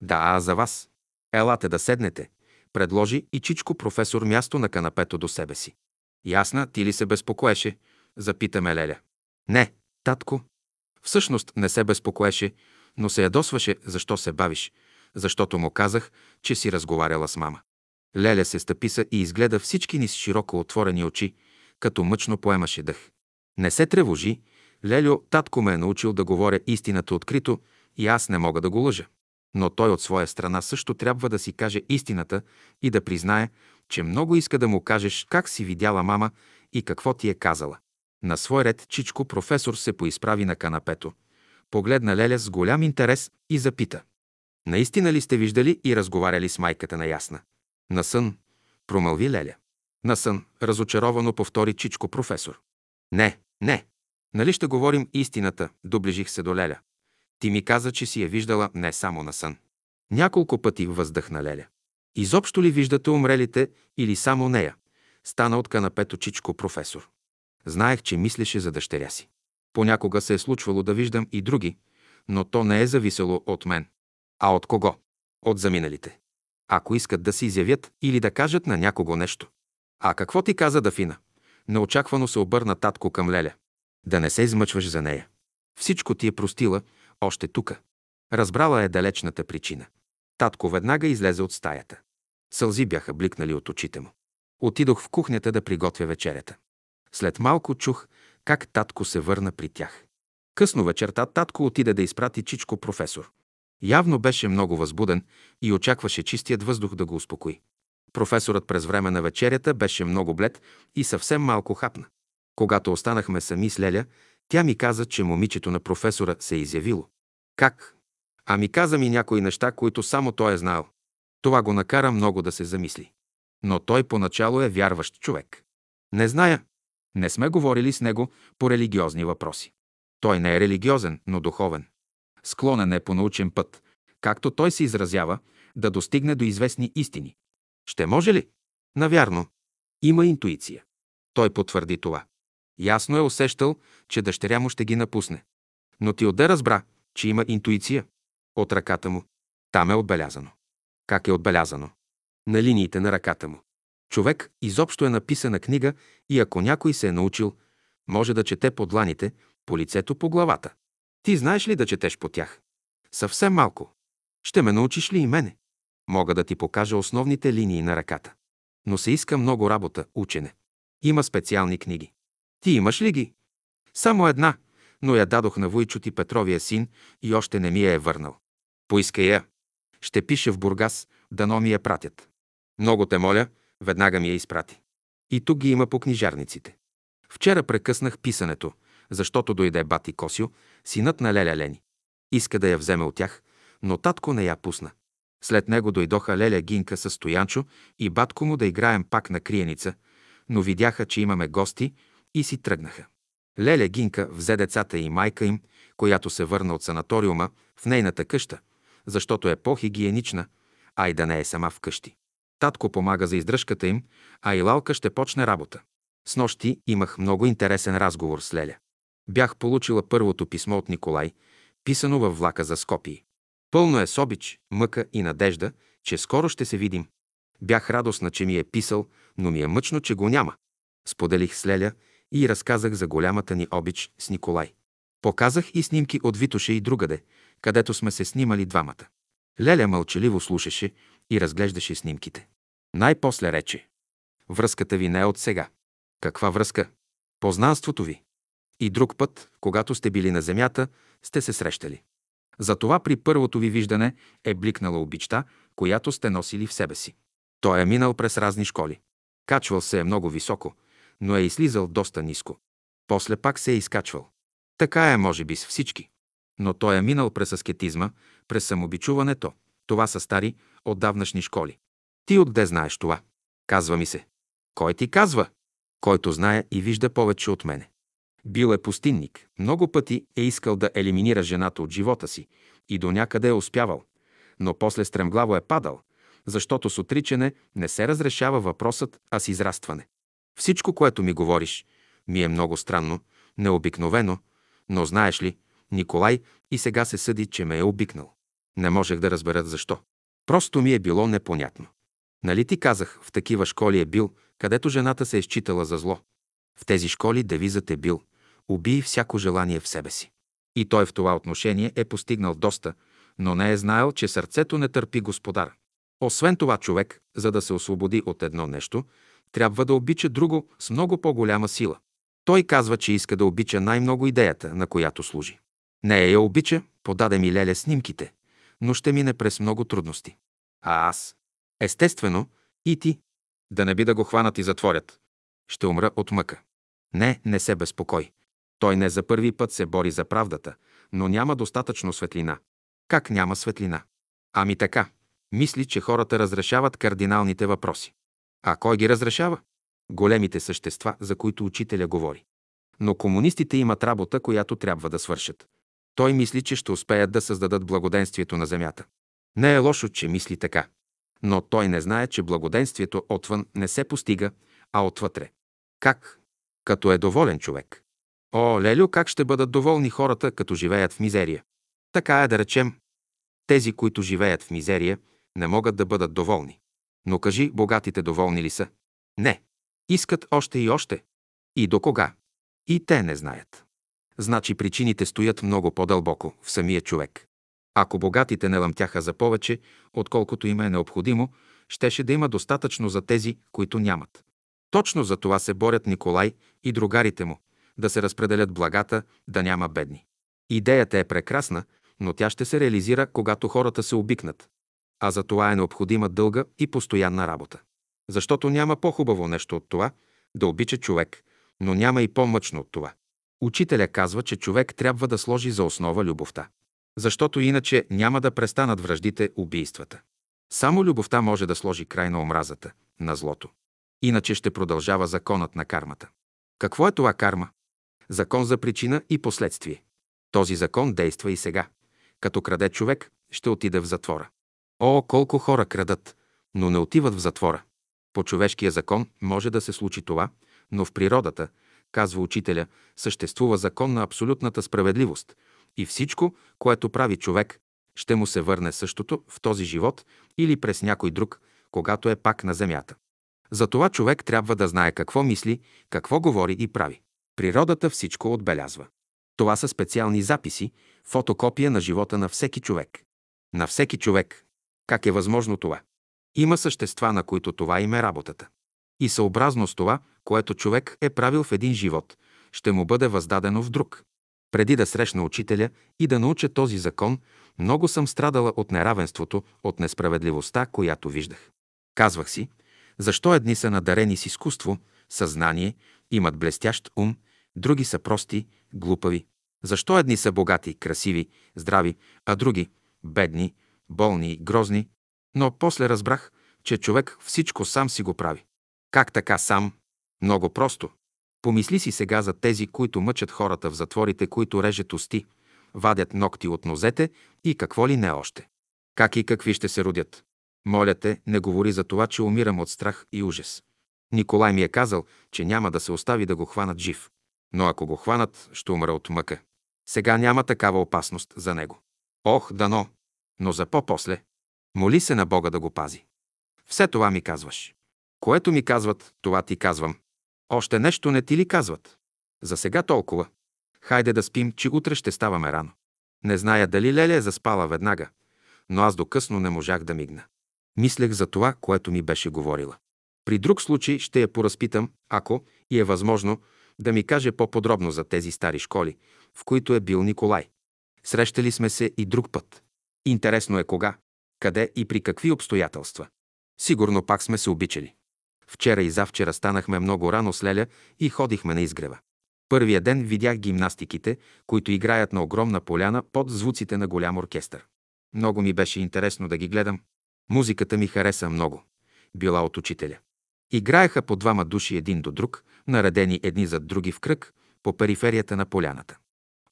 Да, а за вас. Елате да седнете, предложи и Чичко професор място на канапето до себе си. Ясна, ти ли се безпокоеше? Запита ме Леля. Не, татко. Всъщност не се безпокоеше, но се ядосваше, защо се бавиш, защото му казах, че си разговаряла с мама. Леля се стъписа и изгледа всички ни с широко отворени очи, като мъчно поемаше дъх. Не се тревожи, Лелю, татко ме е научил да говоря истината открито и аз не мога да го лъжа. Но той от своя страна също трябва да си каже истината и да признае, че много иска да му кажеш как си видяла мама и какво ти е казала. На свой ред Чичко професор се поизправи на канапето. Погледна Леля с голям интерес и запита. Наистина ли сте виждали и разговаряли с майката на Ясна? На сън, промълви Леля. На сън, разочаровано повтори Чичко професор. Не, не. Нали ще говорим истината, доближих се до Леля. Ти ми каза, че си я виждала не само на сън. Няколко пъти въздъхна Леля. Изобщо ли виждате умрелите или само нея? Стана от канапето Чичко професор. Знаех, че мислеше за дъщеря си. Понякога се е случвало да виждам и други, но то не е зависело от мен. А от кого? От заминалите. Ако искат да се изявят или да кажат на някого нещо. А какво ти каза Дафина? Неочаквано се обърна татко към Леля. Да не се измъчваш за нея. Всичко ти е простила, още тука. Разбрала е далечната причина. Татко веднага излезе от стаята. Сълзи бяха бликнали от очите му. Отидох в кухнята да приготвя вечерята. След малко чух как татко се върна при тях. Късно вечерта татко отиде да изпрати Чичко професор. Явно беше много възбуден и очакваше чистият въздух да го успокои. Професорът през време на вечерята беше много блед и съвсем малко хапна. Когато останахме сами с Леля, тя ми каза, че момичето на професора се е изявило. Как? Ами каза ми някои неща, които само той е знал. Това го накара много да се замисли. Но той поначало е вярващ човек. Не зная. Не сме говорили с него по религиозни въпроси. Той не е религиозен, но духовен. Склонен е по научен път, както той се изразява, да достигне до известни истини. Ще може ли? Навярно. Има интуиция. Той потвърди това. Ясно е усещал, че дъщеря му ще ги напусне. Но ти отде разбра, че има интуиция? От ръката му. Там е отбелязано. Как е отбелязано? На линиите на ръката му. Човек изобщо е написана книга и ако някой се е научил, може да чете по дланите, по лицето, по главата. Ти знаеш ли да четеш по тях? Съвсем малко. Ще ме научиш ли и мене? Мога да ти покажа основните линии на ръката. Но се иска много работа, учене. Има специални книги. Ти имаш ли ги? Само една, но я дадох на Войчо ти Петровия син и още не ми я е върнал. Поискай я. Ще пише в Бургас, дано ми я пратят. Много те моля, веднага ми я изпрати. И тук ги има по книжарниците. Вчера прекъснах писането, защото дойде бати Косио, синът на Леля Лени. Иска да я вземе от тях, но татко не я пусна. След него дойдоха Леля Гинка с Стоянчо и батко му да играем пак на криеница, но видяха, че имаме гости и си тръгнаха. Леля Гинка взе децата и майка им, която се върна от санаториума, в нейната къща, защото е по-хигиенична, а и да не е сама вкъщи. Татко помага за издръжката им, а и Лалка ще почне работа. С нощи имах много интересен разговор с Леля. Бях получила първото писмо от Николай, писано във влака за Скопии. Пълно е с обич, мъка и надежда, че скоро ще се видим. Бях радостна, че ми е писал, но ми е мъчно, че го няма. Споделих с Леля и разказах за голямата ни обич с Николай. Показах и снимки от Витоше и другаде, където сме се снимали двамата. Леля мълчаливо слушаше и разглеждаше снимките. Най-после рече. Връзката ви не е от сега. Каква връзка? Познанството ви. И друг път, когато сте били на земята, сте се срещали. Затова при първото ви виждане е бликнала обичта, която сте носили в себе си. Той е минал през разни школи. Качвал се е много високо, но е излизал доста ниско. После пак се е изкачвал. Така е, може би, с всички. Но той е минал през аскетизма, през самобичуването. Това са стари, отдавнашни школи. Ти отде знаеш това? Казва ми се. Кой ти казва? Който знае и вижда повече от мене. Бил е пустинник. Много пъти е искал да елиминира жената от живота си и до някъде е успявал. Но после стремглаво е падал, защото с отричане не се разрешава въпросът, а с израстване. Всичко, което ми говориш, ми е много странно, необикновено, но знаеш ли, Николай и сега се съди, че ме е обикнал. Не можех да разбера защо. Просто ми е било непонятно. Нали ти казах, в такива школи е бил, където жената се е считала за зло. В тези школи девизът е бил «Убий всяко желание в себе си». И той в това отношение е постигнал доста, но не е знаел, че сърцето не търпи господар. Освен това, човек, за да се освободи от едно нещо, трябва да обича друго с много по-голяма сила. Той казва, че иска да обича най-много идеята, на която служи. Не я обича, подаде ми Леля снимките, но ще мине през много трудности. А аз? Естествено, и ти. Да не би да го хванат и затворят. Ще умра от мъка. Не, не се безпокой. Той не за първи път се бори за правдата, но няма достатъчно светлина. Как няма светлина? Ами така. Мисли, че хората разрешават кардиналните въпроси. А кой ги разрешава? Големите същества, за които учителя говори. Но комунистите имат работа, която трябва да свършат. Той мисли, че ще успеят да създадат благоденствието на земята. Не е лошо, че мисли така. Но той не знае, че благоденствието отвън не се постига, а отвътре. Как? Като е доволен човек. О, Лелю, как ще бъдат доволни хората, като живеят в мизерия? Така е да речем. Тези, които живеят в мизерия, не могат да бъдат доволни. Но кажи, богатите доволни ли са? Не. Искат още и още. И до кога? И те не знаят. Значи причините стоят много по-дълбоко в самия човек. Ако богатите не лъмтяха за повече, отколкото им е необходимо, щеше да има достатъчно за тези, които нямат. Точно за това се борят Николай и другарите му – да се разпределят благата, да няма бедни. Идеята е прекрасна, но тя ще се реализира, когато хората се обикнат. А за това е необходима дълга и постоянна работа. Защото няма по-хубаво нещо от това да обича човек, но няма и по-мъчно от това. Учителя казва, че човек трябва да сложи за основа любовта. Защото иначе няма да престанат връждите, убийствата. Само любовта може да сложи край на омразата, на злото. Иначе ще продължава законът на кармата. Какво е това карма? Закон за причина и последствие. Този закон действа и сега. Като краде човек, ще отида в затвора. О, колко хора крадат, но не отиват в затвора. По човешкия закон може да се случи това, но в природата, казва учителя, съществува закон на абсолютната справедливост и всичко, което прави човек, ще му се върне същото в този живот или през някой друг, когато е пак на земята. Затова човек трябва да знае какво мисли, какво говори и прави. Природата всичко отбелязва. Това са специални записи, фотокопия на живота на всеки човек. На всеки човек. Как е възможно това? Има същества, на които това им е работата. И съобразно с това, което човек е правил в един живот, ще му бъде въздадено в друг. Преди да срещна учителя и да науча този закон, много съм страдала от неравенството, от несправедливостта, която виждах. Казвах си, защо едни са надарени с изкуство, съзнание, имат блестящ ум, други са прости, глупави. Защо едни са богати, красиви, здрави, а други – бедни, болни, грозни? Но после разбрах, че човек всичко сам си го прави. Как така сам? Много просто. Помисли си сега за тези, които мъчат хората в затворите, които режат усти, вадят ногти от нозете и какво ли не още. Как и какви ще се родят? Моля те, не говори за това, че умирам от страх и ужас. Николай ми е казал, че няма да се остави да го хванат жив. Но ако го хванат, ще умра от мъка. Сега няма такава опасност за него. Ох, дано! Но за по-после. Моли се на Бога да го пази. Все това ми казваш. Което ми казват, това ти казвам. Още нещо не ти ли казват? За сега толкова. Хайде да спим, че утре ще ставаме рано. Не зная дали Леля е заспала веднага, но аз докъсно не можах да мигна. Мислех за това, което ми беше говорила. При друг случай ще я поразпитам, ако и е възможно, да ми каже по-подробно за тези стари школи, в които е бил Николай. Срещали сме се и друг път. Интересно е кога, къде и при какви обстоятелства. Сигурно пак сме се обичали. Вчера и завчера станахме много рано с Леля и ходихме на изгрева. Първия ден видях гимнастиките, които играят на огромна поляна под звуците на голям оркестър. Много ми беше интересно да ги гледам. Музиката ми хареса много. Била от учителя. Играеха по двама души един до друг, наредени едни зад други в кръг, по периферията на поляната.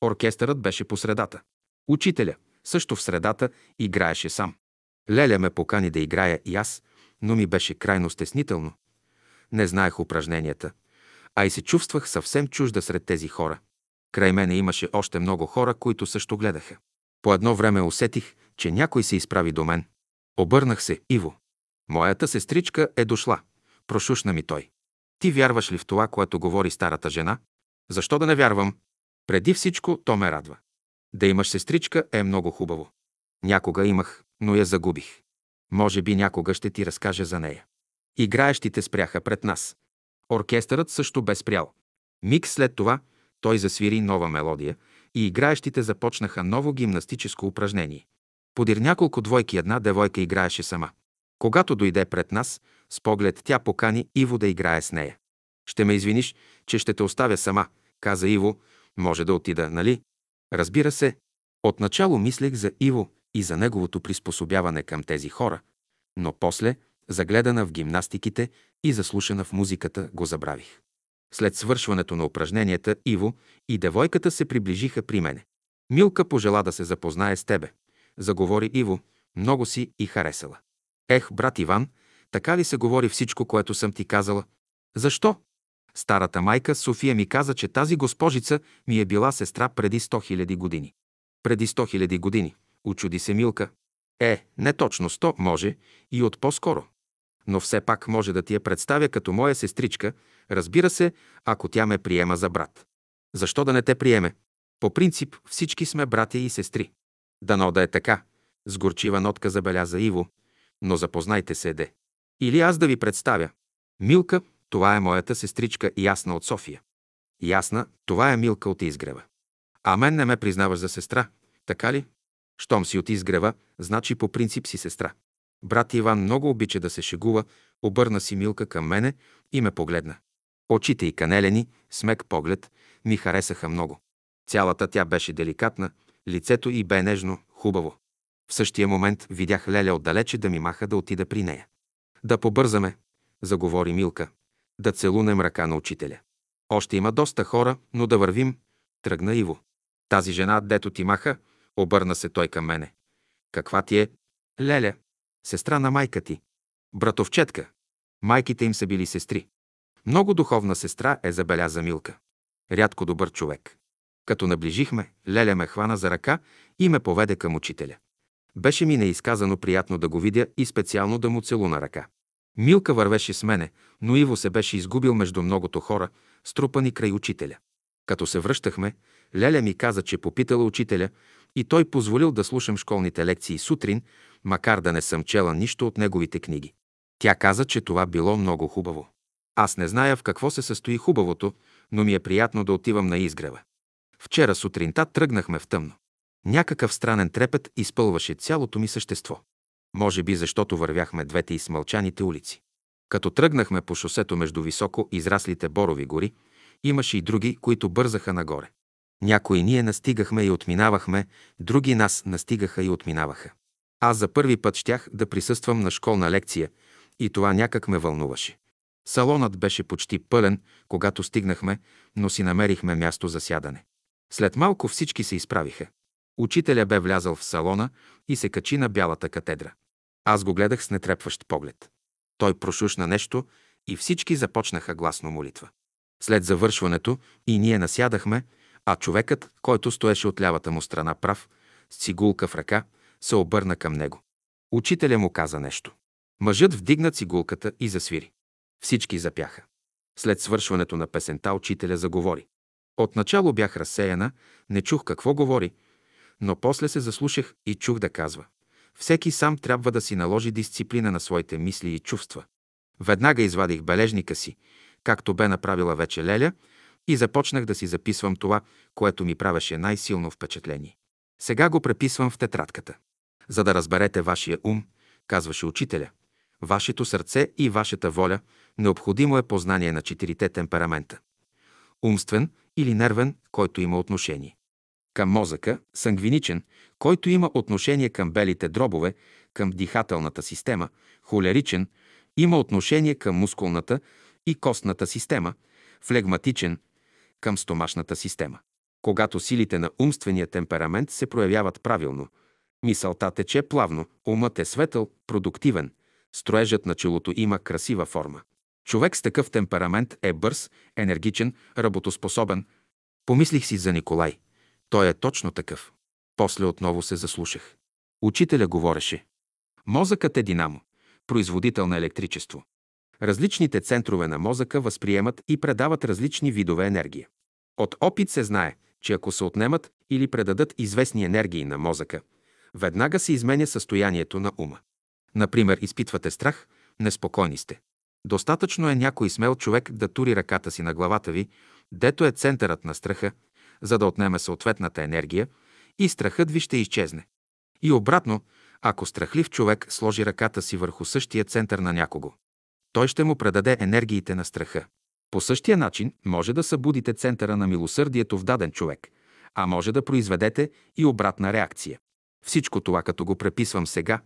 Оркестърът беше по средата. Учителя, също в средата, играеше сам. Леля ме покани да играя и аз, но ми беше крайно стеснително. Не знаех упражненията, а и се чувствах съвсем чужда сред тези хора. Край мене имаше още много хора, които също гледаха. По едно време усетих, че някой се изправи до мен. Обърнах се, Иво. Моята сестричка е дошла. Прошушна ми той. Ти вярваш ли в това, което говори старата жена? Защо да не вярвам? Преди всичко, то ме радва. Да имаш сестричка е много хубаво. Някога имах, но я загубих. Може би някога ще ти разкажа за нея. Играещите спряха пред нас. Оркестърът също бе спрял. Миг след това той засвири нова мелодия и играещите започнаха ново гимнастическо упражнение. Подир няколко двойки една девойка играеше сама. Когато дойде пред нас, с поглед тя покани Иво да играе с нея. Ще ме извиниш, че ще те оставя сама, каза Иво. Може да отида, нали? Разбира се. Отначало мислех за Иво и за неговото приспособяване към тези хора, но после, загледана в гимнастиките и заслушана в музиката, го забравих. След свършването на упражненията, Иво и девойката се приближиха при мене. Милка пожела да се запознае с тебе. Заговори Иво, много си и харесала. Ех, брат Иван, така ли се говори всичко, което съм ти казала? Защо? Старата майка София ми каза, че тази госпожица ми е била сестра преди 100 000 години. Преди 100 000 години, очуди се Милка. Е, не точно 100, може и от по-скоро. Но все пак може да ти я представя като моя сестричка, разбира се, ако тя ме приема за брат. Защо да не те приеме? По принцип всички сме братя и сестри. Дано да е така, с горчива нотка забеляза Иво, но запознайте се, де. Или аз да ви представя. Милка, това е моята сестричка Ясна от София. Ясна, това е Милка от Изгрева. А мен не ме признаваш за сестра, така ли? Щом си от Изгрева, значи по принцип си сестра. Брат Иван много обича да се шегува, обърна си Милка към мене и ме погледна. Очите и канелени, смек поглед, ми харесаха много. Цялата тя беше деликатна, лицето й бе нежно, хубаво. В същия момент видях Леля отдалече да ми маха да отида при нея. Да побързаме, заговори Милка, да целунем ръка на учителя. Още има доста хора, но да вървим, тръгна Иво. Тази жена, дето ти маха, обърна се той към мене. Каква ти е? Леля. Сестра на майка ти. Братовчетка. Майките им са били сестри. Много духовна сестра е забеляза Милка. Рядко добър човек. Като наближихме, Леля ме хвана за ръка и ме поведе към учителя. Беше ми неизказано приятно да го видя и специално да му целуна ръка. Милка вървеше с мене, но Иво се беше изгубил между многото хора, струпани край учителя. Като се връщахме, Леля ми каза, че попитала учителя и той позволил да слушам школните лекции сутрин, макар да не съм чела нищо от неговите книги. Тя каза, че това било много хубаво. Аз не зная в какво се състои хубавото, но ми е приятно да отивам на изгрева. Вчера сутринта тръгнахме в тъмно. Някакъв странен трепет изпълваше цялото ми същество. Може би защото вървяхме двете измълчаните улици. Като тръгнахме по шосето между високо израслите борови гори, имаше и други, които бързаха нагоре. Някои ние настигахме и отминавахме, други нас настигаха и отминаваха. Аз за първи път щях да присъствам на школна лекция и това някак ме вълнуваше. Салонът беше почти пълен, когато стигнахме, но си намерихме място за сядане. След малко всички се изправиха. Учителя бе влязъл в салона и се качи на бялата катедра. Аз го гледах с нетрепващ поглед. Той прошушна нещо и всички започнаха гласно молитва. След завършването и ние насядахме, а човекът, който стоеше от лявата му страна прав, с цигулка в ръка, се обърна към него. Учителя му каза нещо. Мъжът вдигна цигулката и засвири. Всички запяха. След свършването на песента учителя заговори. Отначало бях разсеяна, не чух какво говори, но после се заслушах и чух да казва. Всеки сам трябва да си наложи дисциплина на своите мисли и чувства. Веднага извадих бележника си, както бе направила вече Леля, и започнах да си записвам това, което ми правеше най-силно впечатление. Сега го преписвам в тетрадката. За да разберете вашия ум, казваше учителя, вашето сърце и вашата воля, необходимо е познание на четирите темперамента. Умствен или нервен, който има отношение. Към мозъка, сангвиничен, който има отношение към белите дробове, към дихателната система, холеричен, има отношение към мускулната и костната система, флегматичен, към стомашната система. Когато силите на умствения темперамент се проявяват правилно, мисълта тече плавно, умът е светъл, продуктивен, строежът на челото има красива форма. Човек с такъв темперамент е бърз, енергичен, работоспособен. Помислих си за Николай. Той е точно такъв. После отново се заслушах. Учителя говореше. Мозъкът е динамо, производител на електричество. Различните центрове на мозъка възприемат и предават различни видове енергия. От опит се знае, че ако се отнемат или предадат известни енергии на мозъка, веднага се изменя състоянието на ума. Например, изпитвате страх, неспокойни сте. Достатъчно е някой смел човек да тури ръката си на главата ви, дето е центърът на страха, за да отнеме съответната енергия и страхът ви ще изчезне. И обратно, ако страхлив човек сложи ръката си върху същия център на някого, той ще му предаде енергиите на страха. По същия начин може да събудите центъра на милосърдието в даден човек, а може да произведете и обратна реакция. Всичко това, като го преписвам сега,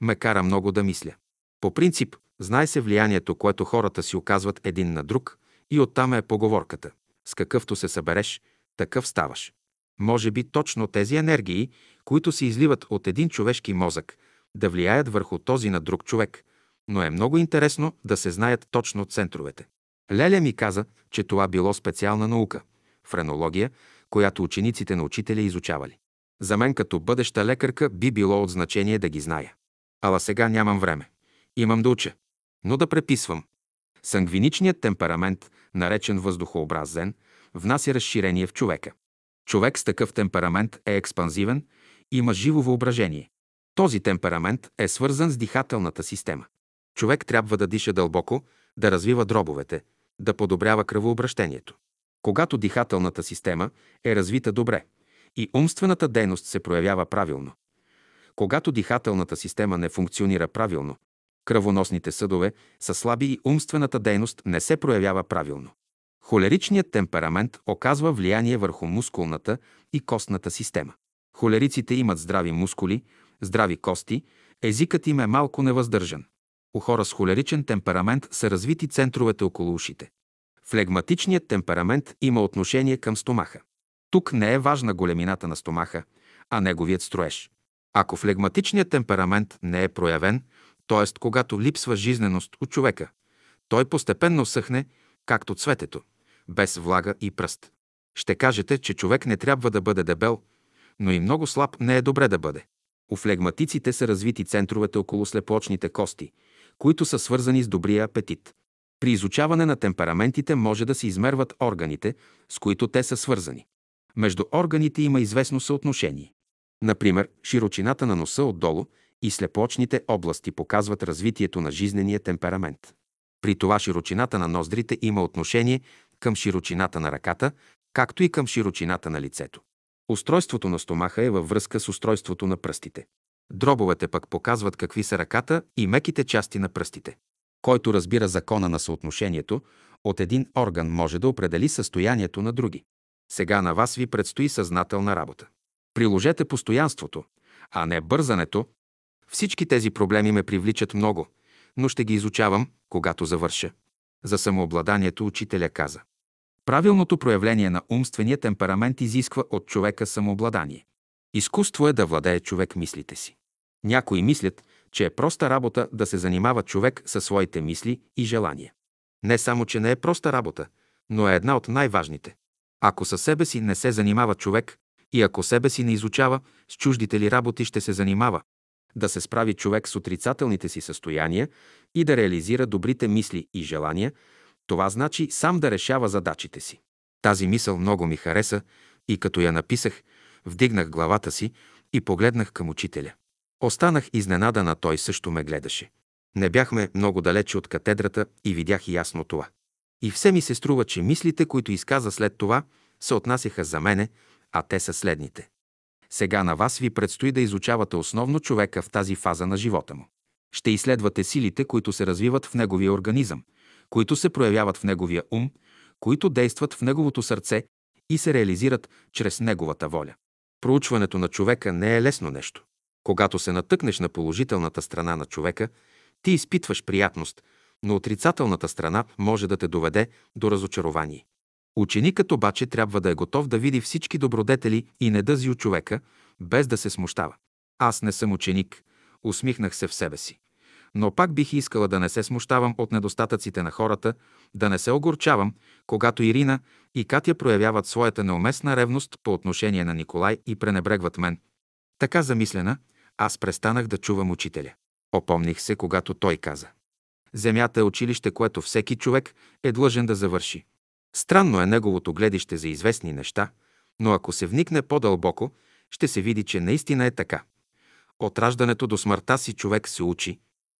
ме кара много да мисля. По принцип, знае се влиянието, което хората си оказват един на друг и оттам е поговорката. С какъвто се събереш, такъв ставаш. Може би точно тези енергии, които се изливат от един човешки мозък, да влияят върху този на друг човек, но е много интересно да се знаят точно центровете. Леля ми каза, че това било специална наука – френология, която учениците на учителя изучавали. За мен като бъдеща лекарка би било от значение да ги зная. Ала сега нямам време. Имам да уча. Но да преписвам. Сангвиничният темперамент, наречен въздухообразен, внася разширение в човека. Човек с такъв темперамент е експанзивен, има живо въображение. Този темперамент е свързан с дихателната система. Човек трябва да диша дълбоко, да развива дробовете, да подобрява кръвообращението. Когато дихателната система е развита добре и умствената дейност се проявява правилно, когато дихателната система не функционира правилно, кръвоносните съдове са слаби и умствената дейност не се проявява правилно. Холеричният темперамент оказва влияние върху мускулната и костната система. Холериците имат здрави мускули, здрави кости, езикът им е малко невъздържан. У хора с холеричен темперамент са развити центровете около ушите. Флегматичният темперамент има отношение към стомаха. Тук не е важна големината на стомаха, а неговият строеж. Ако флегматичният темперамент не е проявен, т.е. когато липсва жизненост от човека, той постепенно съхне, както цветето, без влага и пръст. Ще кажете, че човек не трябва да бъде дебел, но и много слаб не е добре да бъде. У флегматиците са развити центровете около слепоочните кости, които са свързани с добрия апетит. При изучаване на темпераментите може да се измерват органите, с които те са свързани. Между органите има известно съотношение. Например, широчината на носа отдолу и слепоочните области показват развитието на жизнения темперамент. При това широчината на ноздрите има отношение към широчината на ръката, както и към широчината на лицето. Устройството на стомаха е във връзка с устройството на пръстите. Дробовете пък показват какви са ръката и меките части на пръстите. Който разбира закона на съотношението, от един орган може да определи състоянието на други. Сега на вас ви предстои съзнателна работа. Приложете постоянството, а не бързането. Всички тези проблеми ме привличат много, но ще ги изучавам, когато завърша. За самообладанието учителя каза. Правилното проявление на умствения темперамент изисква от човека самообладание. Изкуство е да владее човек мислите си. Някои мислят, че е проста работа да се занимава човек със своите мисли и желания. Не само, че не е проста работа, но е една от най-важните. Ако със себе си не се занимава човек и ако себе си не изучава, с чуждите ли работи ще се занимава, да се справи човек с отрицателните си състояния и да реализира добрите мисли и желания, това значи сам да решава задачите си. Тази мисъл много ми хареса и като я написах, вдигнах главата си и погледнах към учителя. Останах изненадан, а той също ме гледаше. Не бяхме много далече от катедрата и видях ясно това. И все ми се струва, че мислите, които изказа след това, се отнасяха за мене, а те са следните. Сега на вас ви предстои да изучавате основно човека в тази фаза на живота му. Ще изследвате силите, които се развиват в неговия организъм, които се проявяват в неговия ум, които действат в неговото сърце и се реализират чрез неговата воля. Проучването на човека не е лесно нещо. Когато се натъкнеш на положителната страна на човека, ти изпитваш приятност, но отрицателната страна може да те доведе до разочарование. Ученикът обаче трябва да е готов да види всички добродетели и недъзи от човека, без да се смущава. Аз не съм ученик, усмихнах се в себе си. Но пак бих искала да не се смущавам от недостатъците на хората, да не се огорчавам, когато Ирина и Катя проявяват своята неуместна ревност по отношение на Николай и пренебрегват мен. Така замислена, аз престанах да чувам учителя. Опомних се, когато той каза. Земята е училище, което всеки човек е длъжен да завърши. Странно е неговото гледище за известни неща, но ако се вникне по-дълбоко, ще се види, че наистина е така. От раждането до смъртта си човек се учи.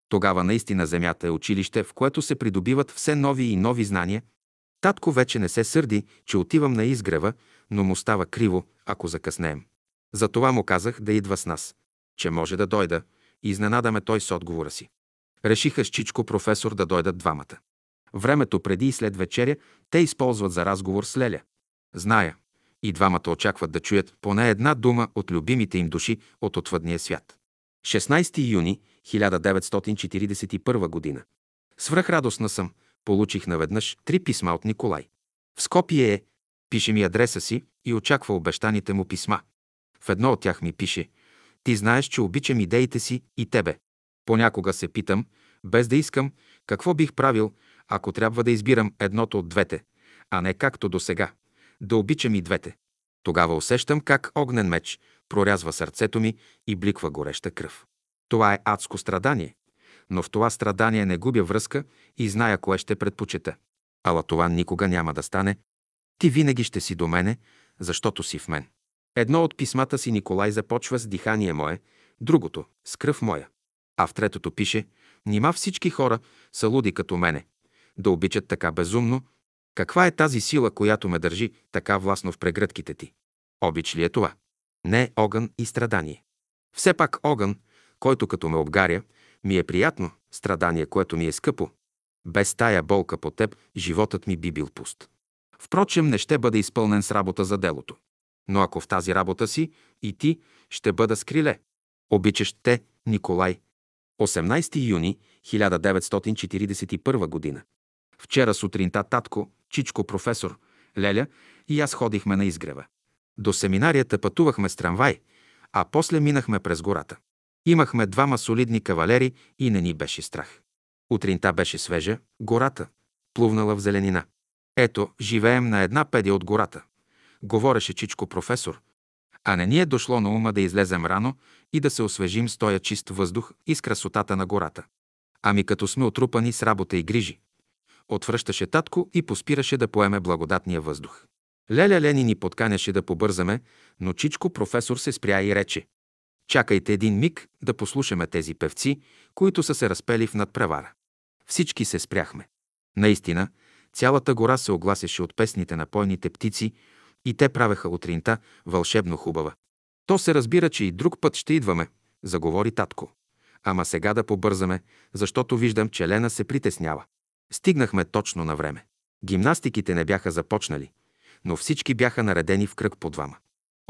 Тогава наистина земята е училище, в което се придобиват все нови и нови знания. Татко вече не се сърди, че отивам на изгрева, но му става криво, ако закъснеем. Затова му казах да идва с нас, че може да дойда, изненадаме той с отговора си. Решиха с Чичко професор да дойдат двамата. Времето преди и след вечеря те използват за разговор с Леля. Зная, и двамата очакват да чуят поне една дума от любимите им души от отвъдния свят. 16 юни 1941 година. Свръхрадостна съм. Получих наведнъж три писма от Николай. В Скопие е, пише ми адреса си и очаква обещаните му писма. В едно от тях ми пише «Ти знаеш, че обичам идеите си и тебе. Понякога се питам, без да искам, какво бих правил, ако трябва да избирам едното от двете, а не както до сега, да обичам и двете. Тогава усещам как огнен меч прорязва сърцето ми и бликва гореща кръв. Това е адско страдание, но в това страдание не губя връзка и зная кое ще предпочета. Ала това никога няма да стане. Ти винаги ще си до мене, защото си в мен. Едно от писмата си Николай започва с дихание мое, другото – с кръв моя. А в третото пише – нима всички хора са луди като мене, да обичат така безумно, каква е тази сила, която ме държи така властно в прегръдките ти? Обич ли е това? Не огън и страдание. Все пак огън, който като ме обгаря, ми е приятно, страдание, което ми е скъпо. Без тая болка по теб, животът ми би бил пуст. Впрочем, не ще бъде изпълнен с работа за делото. Но ако в тази работа си, и ти ще бъда с криле. Обичаш те, Николай. 18 юни 1941 година. Вчера сутринта татко, чичко професор, Леля и аз ходихме на изгрева. До семинарията пътувахме с трамвай, а после минахме през гората. Имахме двама солидни кавалери и не ни беше страх. Утринта беше свежа, гората, плувнала в зеленина. Ето, живеем на една педия от гората. Говореше Чичко професор. А не ни е дошло на ума да излезем рано и да се освежим с тоя чист въздух и с красотата на гората. Ами като сме отрупани с работа и грижи. Отвръщаше татко и поспираше да поеме благодатния въздух. Леля Лени ни подканяше да побързаме, но Чичко професор се спря и рече. Чакайте един миг да послушаме тези певци, които са се разпели в надпревара. Всички се спряхме. Наистина, цялата гора се огласяше от песните на пойните птици и те правеха утринта вълшебно хубава. То се разбира, че и друг път ще идваме, заговори татко. Ама сега да побързаме, защото виждам, че Лена се притеснява. Стигнахме точно на време. Гимнастиките не бяха започнали, но всички бяха наредени в кръг по двама.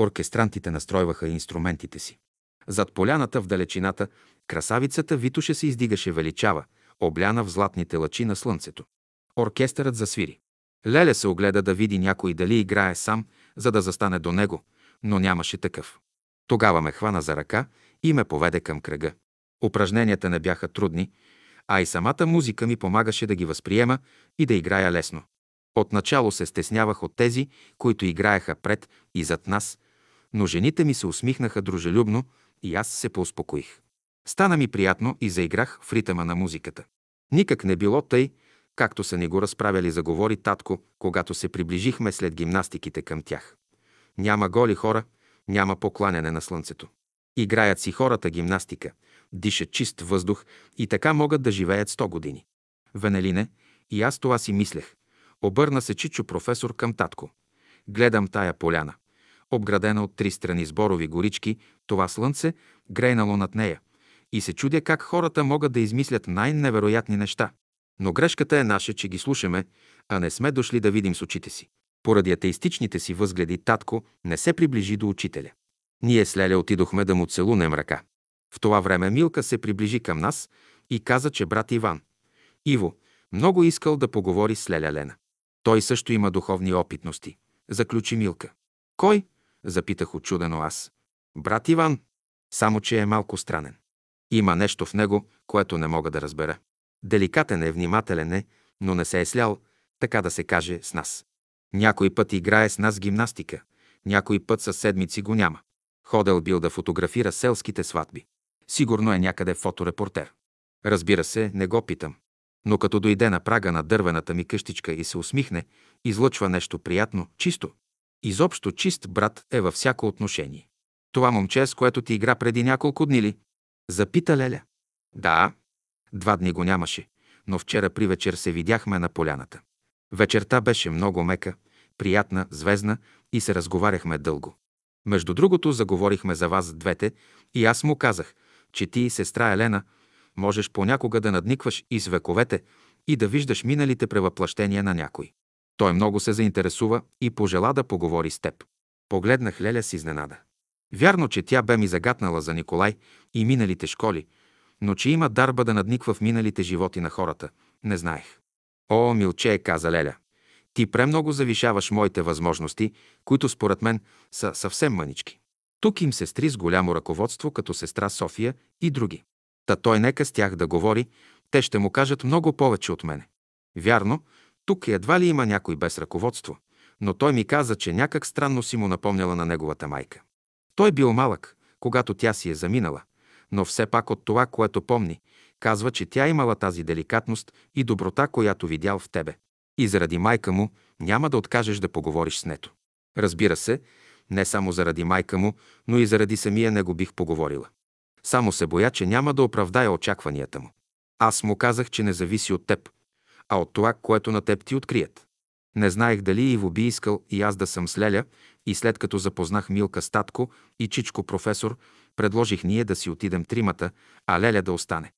Оркестрантите настройваха инструментите си. Зад поляната в далечината красавицата Витоше се издигаше величава, обляна в златните лъчи на слънцето. Оркестърът засвири. Леля се огледа да види някой дали играе сам, за да застане до него, но нямаше такъв. Тогава ме хвана за ръка и ме поведе към кръга. Упражненията не бяха трудни, а и самата музика ми помагаше да ги възприема и да играя лесно. Отначало се стеснявах от тези, които играеха пред и зад нас, но жените ми се усмихнаха дружелюбно и аз се поуспокоих. Стана ми приятно и заиграх в ритъма на музиката. Никак не било тъй, както са ни го разправяли заговори татко, когато се приближихме след гимнастиките към тях. Няма голи хора, няма покланяне на слънцето. Играят си хората гимнастика, дишат чист въздух и така могат да живеят 100 години. Венелине, и аз това си мислех. Обърна се Чичо професор към татко. Гледам тая поляна. Обградена от три страни сборови горички, това слънце грейнало над нея. И се чудя как хората могат да измислят най-невероятни неща. Но грешката е наша, че ги слушаме, а не сме дошли да видим с очите си. Поради атеистичните си възгледи татко не се приближи до учителя. Ние с Леля отидохме да му целунем ръка. В това време Милка се приближи към нас и каза, че брат Иван. Иво, много искал да поговори с Леля Лена. Той също има духовни опитности, заключи Милка. Кой? запитах очудено аз. Брат Иван. Само, че е малко странен. Има нещо в него, което не мога да разбера. Деликатен е, внимателен е, но не се е слял, така да се каже, с нас. Някой път играе с нас гимнастика, някой път със седмици го няма. Ходел бил да фотографира селските сватби. Сигурно е някъде фоторепортер. Разбира се, не го питам. Но като дойде на прага на дървената ми къщичка и се усмихне, излъчва нещо приятно, чисто. Изобщо чист брат е във всяко отношение. Това момче, с което ти игра преди няколко дни ли? Запита Леля. Да. Два дни го нямаше, но вчера при вечер се видяхме на поляната. Вечерта беше много мека, приятна, звездна и се разговаряхме дълго. Между другото, заговорихме за вас двете и аз му казах, че ти и сестра Елена можеш понякога да надникваш из вековете и да виждаш миналите превъплъщения на някой. Той много се заинтересува и пожела да поговори с теб. Погледнах Леля с изненада. Вярно, че тя бе ми загатнала за Николай и миналите школи, но че има дарба да надниква в миналите животи на хората, не знаех. О, милче, каза Леля. Ти премного завишаваш моите възможности, които според мен са съвсем мънички. Тук им сестри с голямо ръководство, като сестра София и други. Та той нека с тях да говори, те ще му кажат много повече от мене. Вярно, тук едва ли има някой без ръководство, но той ми каза, че някак странно си му напомняла на неговата майка. Той бил малък, когато тя си е заминала, но все пак от това, което помни, казва, че тя имала тази деликатност и доброта, която видял в тебе. И заради майка му няма да откажеш да поговориш с нето. Разбира се, не само заради майка му, но и заради самия него бих поговорила. Само се боя, че няма да оправдая очакванията му. Аз му казах, че не зависи от теб, а от това, което на теб ти открият. Не знаех дали Иво би искал и аз да съм с Леля и след като запознах Милка Статко и Чичко професор, предложих ние да си отидем тримата, а Леля да остане.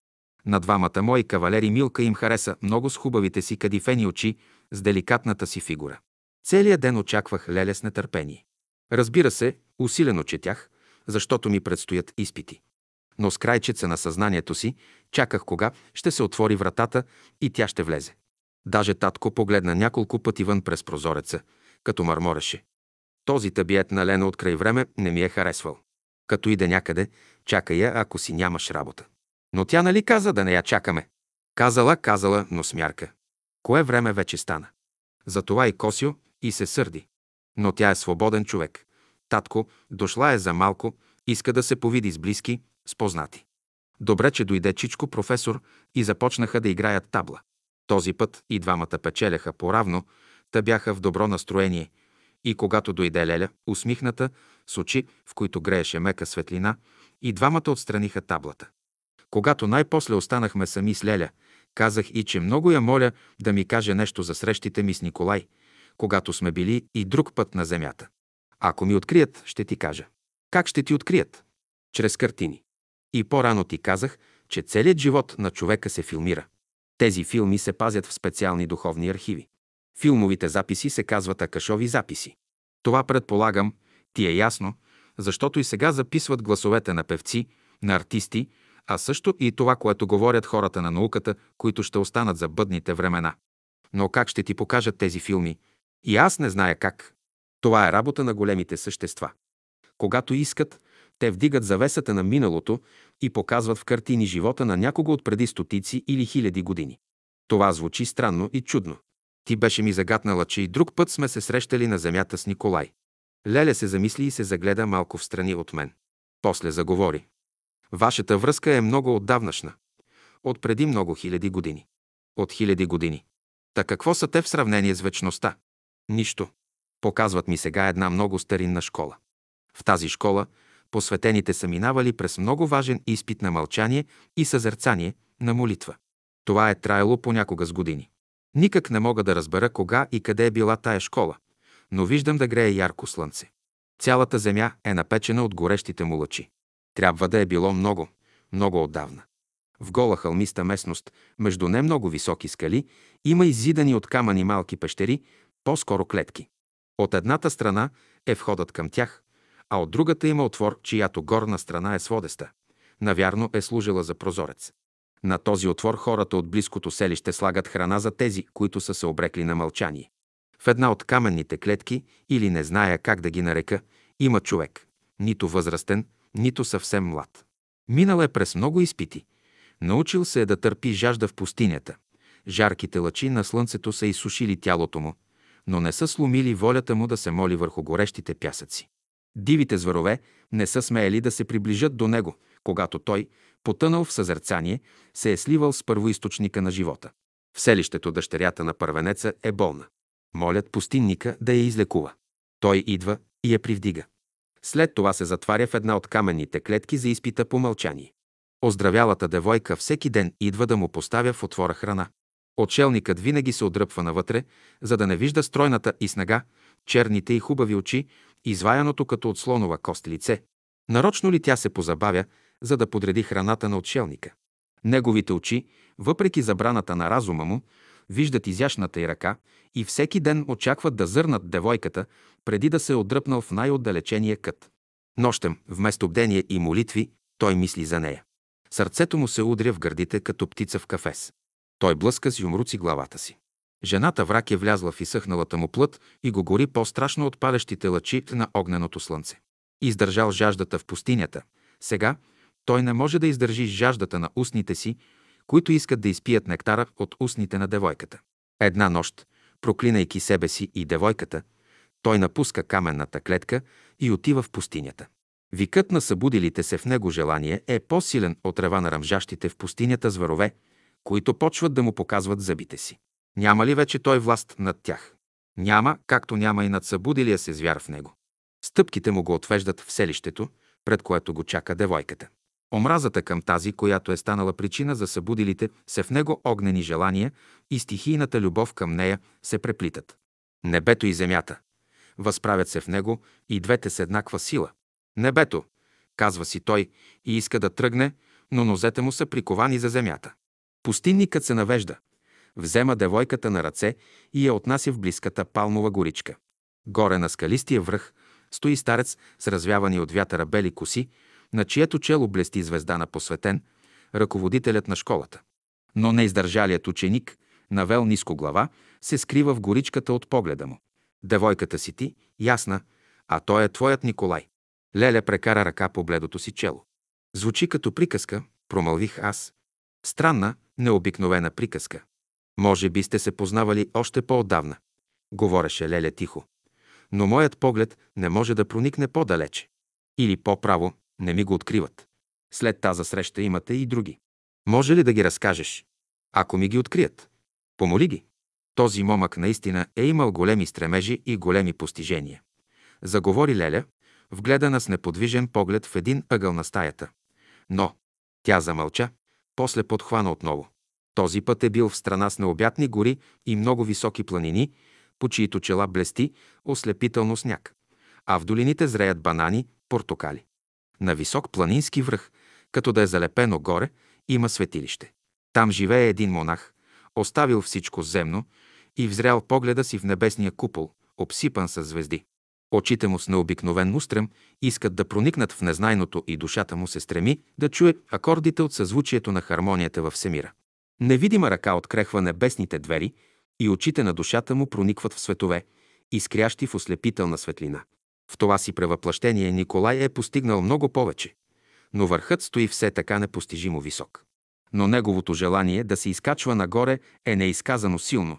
На двамата мои кавалери Милка им хареса много с хубавите си кадифени очи, с деликатната си фигура. Целият ден очаквах Леля с нетърпение. Разбира се, усилено четях, защото ми предстоят изпити. Но с крайчеца на съзнанието си чаках кога ще се отвори вратата и тя ще влезе. Даже татко погледна няколко пъти вън през прозореца, като мърмореше. Този табиет на Лена от край време не ми е харесвал. Като иде някъде, чакай я, ако си нямаш работа. Но тя нали каза да не я чакаме? Казала, казала, но смярка. Кое време вече стана? Затова и Косио и се сърди. Но тя е свободен човек. Татко, дошла е за малко, иска да се повиди с близки, с познати. Добре, че дойде Чичко професор и започнаха да играят табла. Този път и двамата печеляха поравно, та бяха в добро настроение. И когато дойде Леля, усмихната, с очи, в които грееше мека светлина, и двамата отстраниха таблата. Когато най-после останахме сами с Леля, казах и, че много я моля да ми каже нещо за срещите ми с Николай, когато сме били и друг път на земята. Ако ми открият, ще ти кажа. Как ще ти открият? Чрез картини. И по-рано ти казах, че целият живот на човека се филмира. Тези филми се пазят в специални духовни архиви. Филмовите записи се казват акашови записи. Това предполагам, ти е ясно, защото и сега записват гласовете на певци, на артисти, а също и това, което говорят хората на науката, които ще останат за бъдните времена. Но как ще ти покажат тези филми? И аз не зная как. Това е работа на големите същества. Когато искат, те вдигат завесата на миналото и показват в картини живота на някого от преди стотици или хиляди години. Това звучи странно и чудно. Ти беше ми загатнала, че и друг път сме се срещали на земята с Николай. Леля се замисли и се загледа малко в страни от мен. После заговори. Вашата връзка е много отдавнашна. От преди много хиляди години. От хиляди години. Та какво са те в сравнение с вечността? Нищо. Показват ми сега една много старинна школа. В тази школа посветените са минавали през много важен изпит на мълчание и съзерцание, на молитва. Това е траяло понякога с години. Никак не мога да разбера кога и къде е била тая школа, но виждам да грее ярко слънце. Цялата земя е напечена от горещите му лъчи. Трябва да е било много, много отдавна. В гола хълмиста местност, между не много високи скали, има изидани от камъни малки пещери, по-скоро клетки. От едната страна е входът към тях, а от другата има отвор, чиято горна страна е сводеста. Навярно е служила за прозорец. На този отвор хората от близкото селище слагат храна за тези, които са се обрекли на мълчание. В една от каменните клетки, или не зная как да ги нарека, има човек. Нито възрастен, нито съвсем млад. Минал е през много изпити. Научил се е да търпи жажда в пустинята. Жарките лъчи на слънцето са изсушили тялото му, но не са сломили волята му да се моли върху горещите пясъци. Дивите зверове не са смеели да се приближат до него, когато той, потънал в съзерцание, се е сливал с първоисточника на живота. В селището дъщерята на първенеца е болна. Молят пустинника да я излекува. Той идва и я привдига. След това се затваря в една от каменните клетки за изпита по мълчание. Оздравялата девойка всеки ден идва да му поставя в отвора храна. Отшелникът винаги се отдръпва навътре, за да не вижда стройната и снага, черните и хубави очи, изваяното като от слонова кост лице. Нарочно ли тя се позабавя, за да подреди храната на отшелника? Неговите очи, въпреки забраната на разума му, виждат изящната й ръка и всеки ден очакват да зърнат девойката, преди да се е отдръпнал в най-отдалечения кът. Нощем, вместо бдение и молитви, той мисли за нея. Сърцето му се удря в гърдите, като птица в кафес. Той блъска с юмруци главата си. Жената враг е влязла в изсъхналата му плът и го гори по-страшно от палещите лъчи на огненото слънце. Издържал жаждата в пустинята. Сега той не може да издържи жаждата на устните си, които искат да изпият нектара от устните на девойката. Една нощ, проклинайки себе си и девойката, той напуска каменната клетка и отива в пустинята. Викът на събудилите се в него желание е по-силен от рева на ръмжащите в пустинята зверове, които почват да му показват зъбите си. Няма ли вече той власт над тях? Няма, както няма и над събудилия се звяр в него. Стъпките му го отвеждат в селището, пред което го чака девойката. Омразата към тази, която е станала причина за събудилите се в него огнени желания и стихийната любов към нея се преплитат. Небето и земята. Възправят се в него и двете с еднаква сила. Небето, казва си той и иска да тръгне, но нозете му са приковани за земята. Пустинникът се навежда, взема девойката на ръце и я отнася в близката палмова горичка. Горе на скалистия връх стои старец с развявани от вятъра бели коси, на чието чело блести звезда на посветен, ръководителят на школата. Но неиздържалият ученик, навел ниско глава, се скрива в горичката от погледа му. Девойката си ти, ясна, а той е твоят Николай. Леля прекара ръка по бледото си чело. Звучи като приказка, промълвих аз. Странна, необикновена приказка. Може би сте се познавали още по-отдавна, говореше Леля тихо. Но моят поглед не може да проникне по-далече. Или по-право, не ми го откриват. След тази среща имате и други. Може ли да ги разкажеш? Ако ми ги открият. Помоли ги. Този момък наистина е имал големи стремежи и големи постижения. Заговори Леля, вгледана с неподвижен поглед в един ъгъл на стаята. Но тя замълча, после подхвана отново. Този път е бил в страна с необятни гори и много високи планини, по чието чела блести ослепително сняг, а в долините зреят банани, портокали. На висок планински връх, като да е залепено горе, има светилище. Там живее един монах, оставил всичко земно и взрял погледа си в небесния купол, обсипан с звезди. Очите му с необикновен устрем искат да проникнат в незнайното и душата му се стреми да чуе акордите от съзвучието на хармонията във всемира. Невидима ръка открехва небесните двери и очите на душата му проникват в светове, изкрящи в ослепителна светлина. В това си превъплъщение Николай е постигнал много повече, но върхът стои все така непостижимо висок. Но неговото желание да се изкачва нагоре е неизказано силно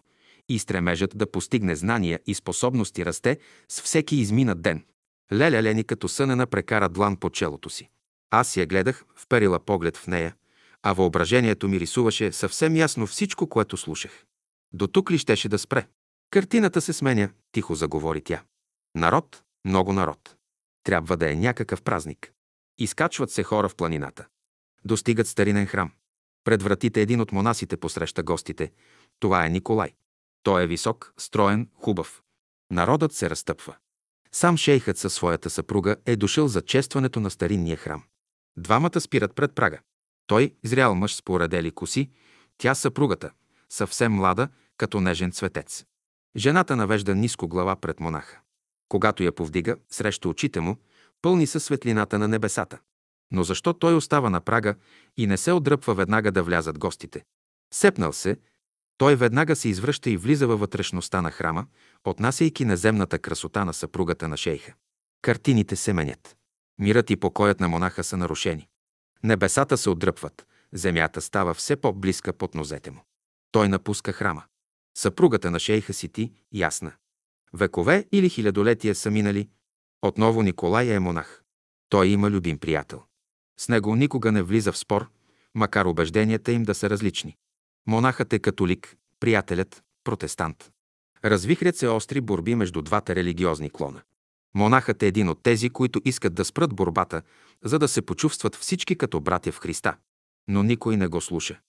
и стремежът да постигне знания и способности расте с всеки изминат ден. Леля Лени като сънена прекара длан по челото си. Аз я гледах, вперила поглед в нея, а въображението ми рисуваше съвсем ясно всичко, което слушах. До тук ли щеше да спре? Картината се сменя, тихо заговори тя. Народ, много народ. Трябва да е някакъв празник. Изкачват се хора в планината. Достигат старинен храм. Пред вратите един от монасите посреща гостите. Това е Николай. Той е висок, строен, хубав. Народът се разтъпва. Сам шейхът със своята съпруга е дошъл за честването на старинния храм. Двамата спират пред прага. Той, зрял мъж с поредели коси, тя съпругата, съвсем млада, като нежен цветец. Жената навежда ниско глава пред монаха. Когато я повдига, срещу очите му, пълни със светлината на небесата. Но защо той остава на прага и не се отдръпва веднага да влязат гостите? Сепнал се, той веднага се извръща и влиза във вътрешността на храма, отнасяйки наземната красота на съпругата на шейха. Картините се менят. Мирът и покоят на монаха са нарушени. Небесата се отдръпват, земята става все по-близка под нозете му. Той напуска храма. Съпругата на шейха си ти ясна. Векове или хилядолетия са минали. Отново Николай е монах. Той има любим приятел. С него никога не влиза в спор, макар убежденията им да са различни. Монахът е католик, приятелят – протестант. Развихрят се остри борби между двата религиозни клона. Монахът е един от тези, които искат да спрат борбата, за да се почувстват всички като братя в Христа. Но никой не го слуша.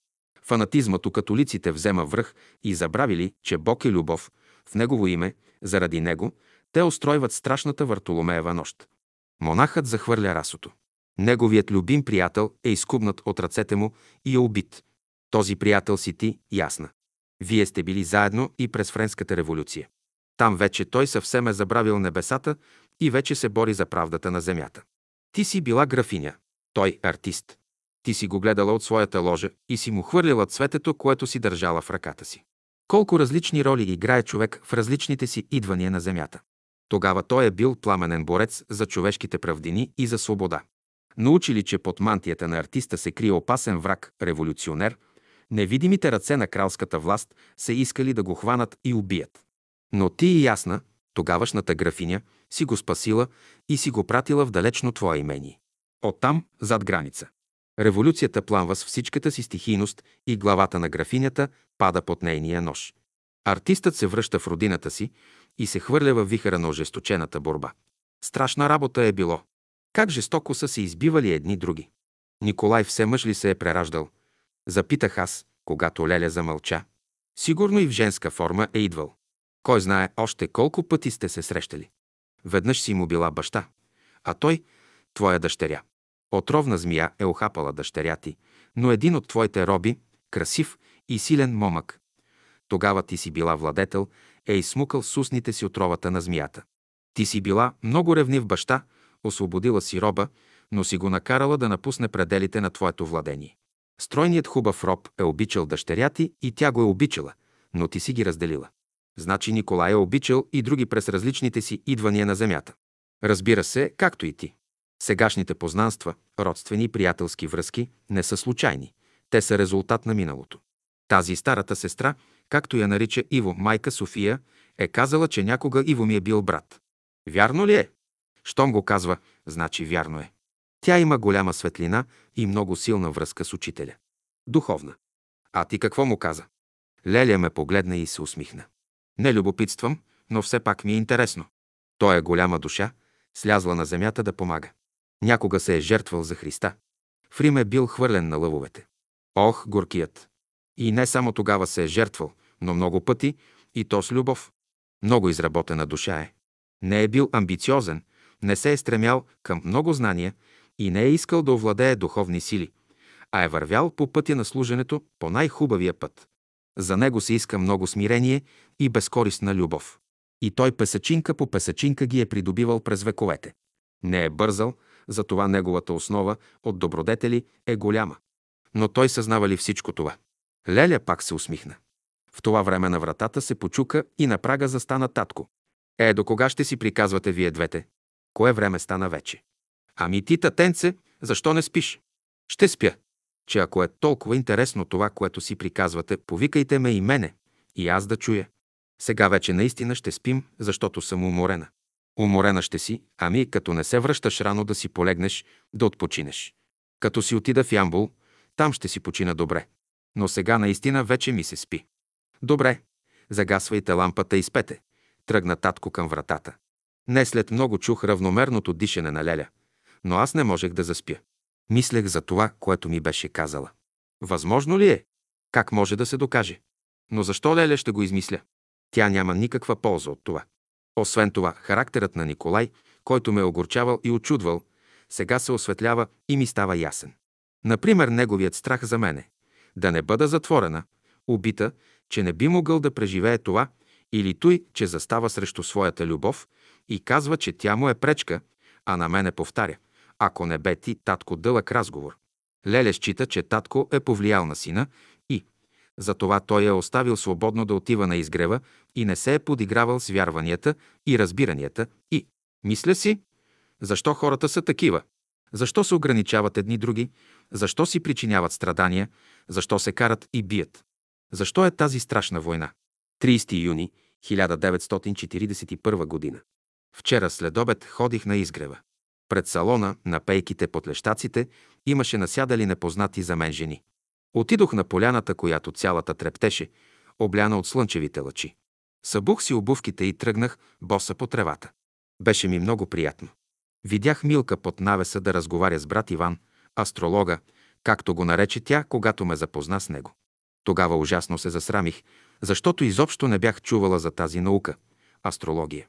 Фанатизмът у католиците взема връх и забравили, че Бог е любов, в Негово име, заради Него, те устройват страшната Вартоломеева нощ. Монахът захвърля расото. Неговият любим приятел е изкубнат от ръцете му и е убит. Този приятел си ти, ясна. Вие сте били заедно и през Френската революция. Там вече той съвсем е забравил небесата и вече се бори за правдата на земята. Ти си била графиня, той артист. Ти си го гледала от своята ложа и си му хвърлила цветето, което си държала в ръката си. Колко различни роли играе човек в различните си идвания на земята. Тогава той е бил пламенен борец за човешките правдини и за свобода. Научили, че под мантията на артиста се крие опасен враг, революционер, невидимите ръце на кралската власт са искали да го хванат и убият. Но ти и ясна, тогавашната графиня, си го спасила и си го пратила в далечно твое имение. Оттам, зад граница. Революцията пламва с всичката си стихийност и главата на графинята пада под нейния нож. Артистът се връща в родината си и се хвърля във вихъра на ожесточената борба. Страшна работа е било. Как жестоко са се избивали едни други. Николай все мъж ли се е прераждал? Запитах аз, когато Леля замълча. Сигурно и в женска форма е идвал. Кой знае още колко пъти сте се срещали. Веднъж си му била баща, а той – твоя дъщеря. Отровна змия е охапала дъщеря ти, но един от твоите роби, красив и силен момък, тогава ти си била владетел, е изсмукал с устните си отровата на змията. Ти си била много ревнив баща, освободила си роба, но си го накарала да напусне пределите на твоето владение. Стройният хубав роб е обичал дъщеря ти и тя го е обичала, но ти си ги разделила. Значи Николай е обичал и други през различните си идвания на земята. Разбира се, както и ти. Сегашните познанства, родствени и приятелски връзки не са случайни. Те са резултат на миналото. Тази старата сестра, както я нарича Иво, майка София, е казала, че някога Иво ми е бил брат. Вярно ли е? Щом го казва, значи вярно е. Тя има голяма светлина и много силна връзка с учителя. Духовна. А ти какво му каза? Лелия ме погледна и се усмихна. Не любопитствам, но все пак ми е интересно. Той е голяма душа, слязла на земята да помага. Някога се е жертвал за Христа. В Рим е бил хвърлен на лъвовете. Ох, горкият! И не само тогава се е жертвал, но много пъти и то с любов. Много изработена душа е. Не е бил амбициозен, не се е стремял към много знания и не е искал да овладее духовни сили, а е вървял по пътя на служенето по най-хубавия път. За него се иска много смирение и безкористна любов. И той песачинка по песачинка ги е придобивал през вековете. Не е бързал, затова неговата основа от добродетели е голяма. Но той съзнава ли всичко това? Леля пак се усмихна. В това време на вратата се почука и на прага застана татко. Е, до кога ще си приказвате вие двете? Кое време стана вече? Ами ти, татенце, защо не спиш? Ще спя. Че ако е толкова интересно това, което си приказвате, повикайте ме и мене, и аз да чуя. Сега вече наистина ще спим, защото съм уморена. Уморена ще си, ами като не се връщаш рано да си полегнеш, да отпочинеш. Като си отида в Ямбул, там ще си почина добре. Но сега наистина вече ми се спи. Добре, загасвайте лампата и спете. Тръгна татко към вратата. Не след много чух равномерното дишане на Леля, но аз не можех да заспя. Мислех за това, което ми беше казала. Възможно ли е? Как може да се докаже? Но защо Леля ще го измисля? Тя няма никаква полза от това. Освен това, характерът на Николай, който ме е огорчавал и очудвал, сега се осветлява и ми става ясен. Например, неговият страх за мене. Да не бъда затворена, убита, че не би могъл да преживее това, или той, че застава срещу своята любов и казва, че тя му е пречка, а на мене повтаря. Ако не бе ти, татко, дълъг разговор. Леле счита, че татко е повлиял на сина затова той е оставил свободно да отива на изгрева и не се е подигравал с вярванията и разбиранията и, мисля си, защо хората са такива? Защо се ограничават едни други? Защо си причиняват страдания? Защо се карат и бият? Защо е тази страшна война? 30 юни 1941 година. Вчера след обед ходих на изгрева. Пред салона, на пейките под лещаците, имаше насядали непознати за мен жени. Отидох на поляната, която цялата трептеше, обляна от слънчевите лъчи. Събух си обувките и тръгнах боса по тревата. Беше ми много приятно. Видях Милка под навеса да разговаря с брат Иван, астролога, както го нарече тя, когато ме запозна с него. Тогава ужасно се засрамих, защото изобщо не бях чувала за тази наука – астрология.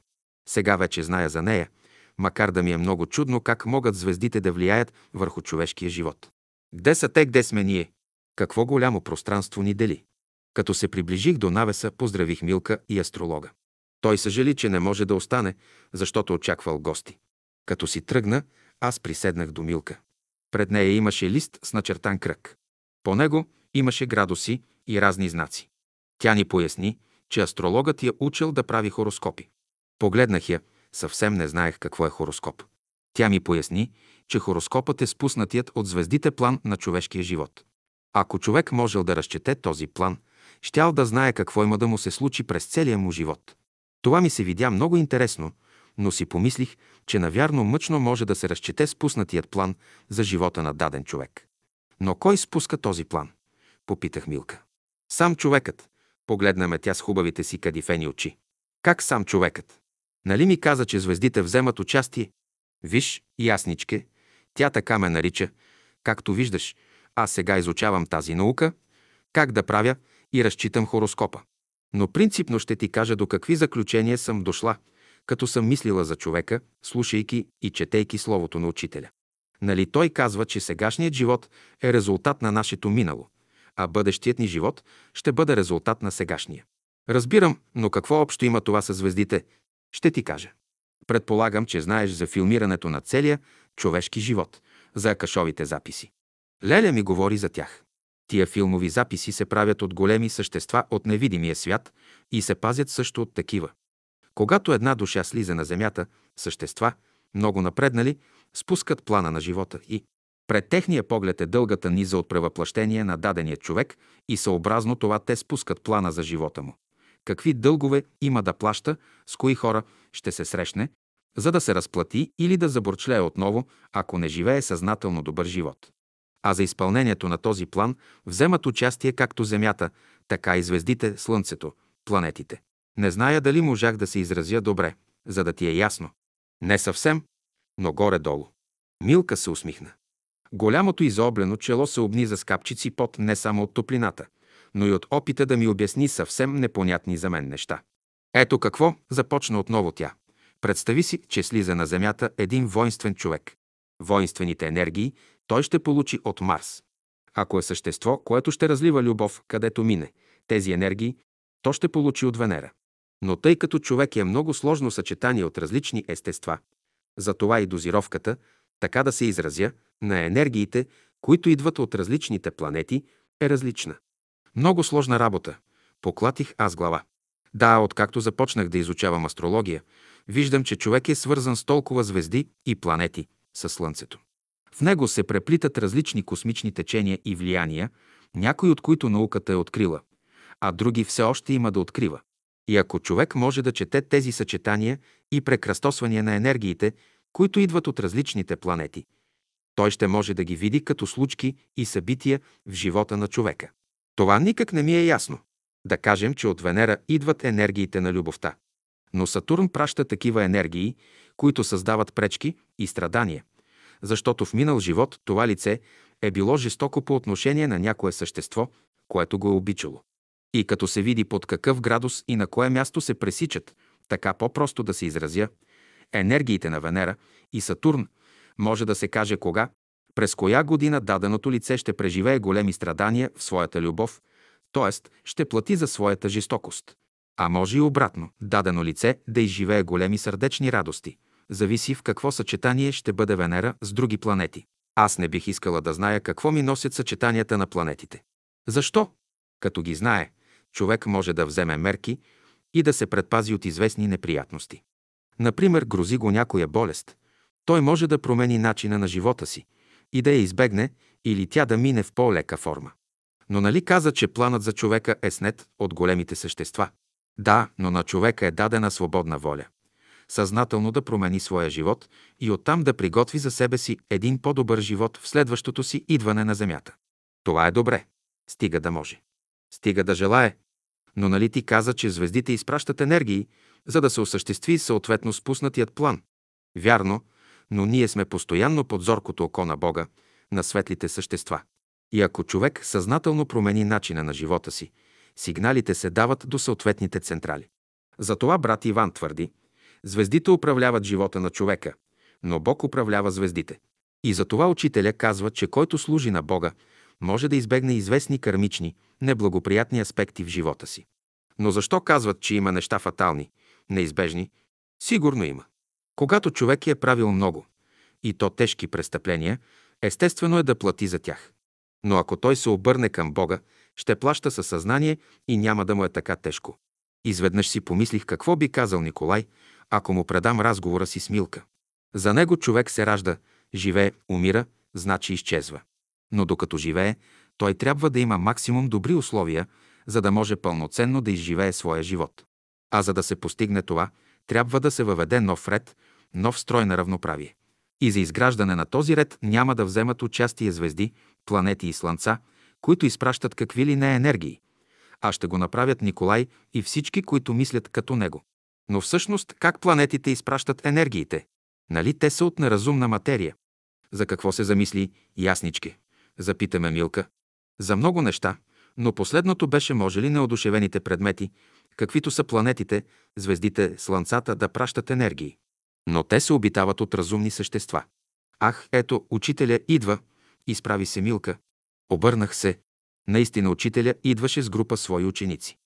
Сега вече зная за нея, макар да ми е много чудно как могат звездите да влияят върху човешкия живот. Где са те, где сме ние? Какво голямо пространство ни дели? Като се приближих до навеса, поздравих Милка и астролога. Той съжали, че не може да остане, защото очаквал гости. Като си тръгна, аз приседнах до Милка. Пред нея имаше лист с начертан кръг. По него имаше градуси и разни знаци. Тя ни поясни, че астрологът я учил да прави хороскопи. Погледнах я, съвсем не знаех какво е хороскоп. Тя ми поясни, че хороскопът е спуснатият от звездите план на човешкия живот. Ако човек можел да разчете този план, щял да знае какво има да му се случи през целия му живот. Това ми се видя много интересно, но си помислих, че навярно мъчно може да се разчете спуснатият план за живота на даден човек. Но кой спуска този план? Попитах Милка. Сам човекът. Погледна ме тя с хубавите си кадифени очи. Как сам човекът? Нали ми каза, че звездите вземат участие? Виж, ясничке, тя така ме нарича. Както виждаш, аз сега изучавам тази наука, как да правя и разчитам хороскопа. Но принципно ще ти кажа до какви заключения съм дошла, като съм мислила за човека, слушайки и четейки словото на учителя. Нали той казва, че сегашният живот е резултат на нашето минало, а бъдещият ни живот ще бъде резултат на сегашния. Разбирам, но какво общо има това с звездите, ще ти кажа. Предполагам, че знаеш за филмирането на целия човешки живот, за акашовите записи. Леля ми говори за тях. Тия филмови записи се правят от големи същества от невидимия свят и се пазят също от такива. Когато една душа слиза на земята, същества, много напреднали, спускат плана на живота и пред техния поглед е дългата низа от превъплъщение на дадения човек и съобразно това те спускат плана за живота му. Какви дългове има да плаща, с кои хора ще се срещне, за да се разплати или да заборчлее отново, ако не живее съзнателно добър живот. А за изпълнението на този план вземат участие както Земята, така и звездите, Слънцето, планетите. Не зная дали можах да се изразя добре, за да ти е ясно. Не съвсем, но горе-долу. Милка се усмихна. Голямото изоблено чело се обниза с капчици пот не само от топлината, но и от опита да ми обясни съвсем непонятни за мен неща. Ето какво започна отново тя. Представи си, че слиза на Земята един воинствен човек. Воинствените енергии той ще получи от Марс. Ако е същество, което ще разлива любов, където мине, тези енергии, то ще получи от Венера. Но тъй като човек е много сложно съчетание от различни естества, затова и дозировката, така да се изразя, на енергиите, които идват от различните планети, е различна. Много сложна работа. Поклатих аз глава. Да, откакто започнах да изучавам астрология, виждам, че човек е свързан с толкова звезди и планети, със Слънцето. В него се преплитат различни космични течения и влияния, някои от които науката е открила, а други все още има да открива. И ако човек може да чете тези съчетания и прекръстосвания на енергиите, които идват от различните планети, той ще може да ги види като случки и събития в живота на човека. Това никак не ми е ясно. Да кажем, че от Венера идват енергиите на любовта. Но Сатурн праща такива енергии, които създават пречки и страдания, защото в минал живот това лице е било жестоко по отношение на някое същество, което го е обичало. И като се види под какъв градус и на кое място се пресичат, така по-просто да се изразя, енергиите на Венера и Сатурн, може да се каже кога, през коя година даденото лице ще преживее големи страдания в своята любов, т.е. ще плати за своята жестокост. А може и обратно, дадено лице да изживее големи сърдечни радости. Зависи в какво съчетание ще бъде Венера с други планети. Аз не бих искала да зная какво ми носят съчетанията на планетите. Защо? Като ги знае, човек може да вземе мерки и да се предпази от известни неприятности. Например, грози го някоя болест. Той може да промени начина на живота си и да я избегне или тя да мине в по-лека форма. Но нали каза, че планът за човека е снет от големите същества? Да, но на човека е дадена свободна воля. Съзнателно да промени своя живот и оттам да приготви за себе си един по-добър живот в следващото си идване на земята. Това е добре. Стига да може. Стига да желае. Но нали ти каза, че звездите изпращат енергии, за да се осъществи съответно спуснатият план? Вярно, но ние сме постоянно под зоркото око на Бога, на светлите същества. И ако човек съзнателно промени начина на живота си, сигналите се дават до съответните централи. Затова брат Иван твърди, звездите управляват живота на човека, но Бог управлява звездите. И затова учителя казва, че който служи на Бога, може да избегне известни кармични, неблагоприятни аспекти в живота си. Но защо казват, че има неща фатални, неизбежни? Сигурно има. Когато човек е правил много, и то тежки престъпления, естествено е да плати за тях. Но ако той се обърне към Бога, ще плаща със съзнание и няма да му е така тежко. Изведнъж си помислих какво би казал Николай, ако му предам разговора си с Милка. За него човек се ражда, живее, умира, значи изчезва. Но докато живее, той трябва да има максимум добри условия, за да може пълноценно да изживее своя живот. А за да се постигне това, трябва да се въведе нов ред, нов строй на равноправие. И за изграждане на този ред няма да вземат участие звезди, планети и слънца, които изпращат какви ли не енергии, а ще го направят Николай и всички, които мислят като него. Но всъщност как планетите изпращат енергиите? Нали те са от неразумна материя? За какво се замисли яснички? Запитаме Милка. За много неща, но последното беше може ли неодушевените предмети, каквито са планетите, звездите, слънцата, да пращат енергии. Но те се обитават от разумни същества. Ах, ето, учителя идва, изправи се Милка. Обърнах се. Наистина учителя идваше с група свои ученици.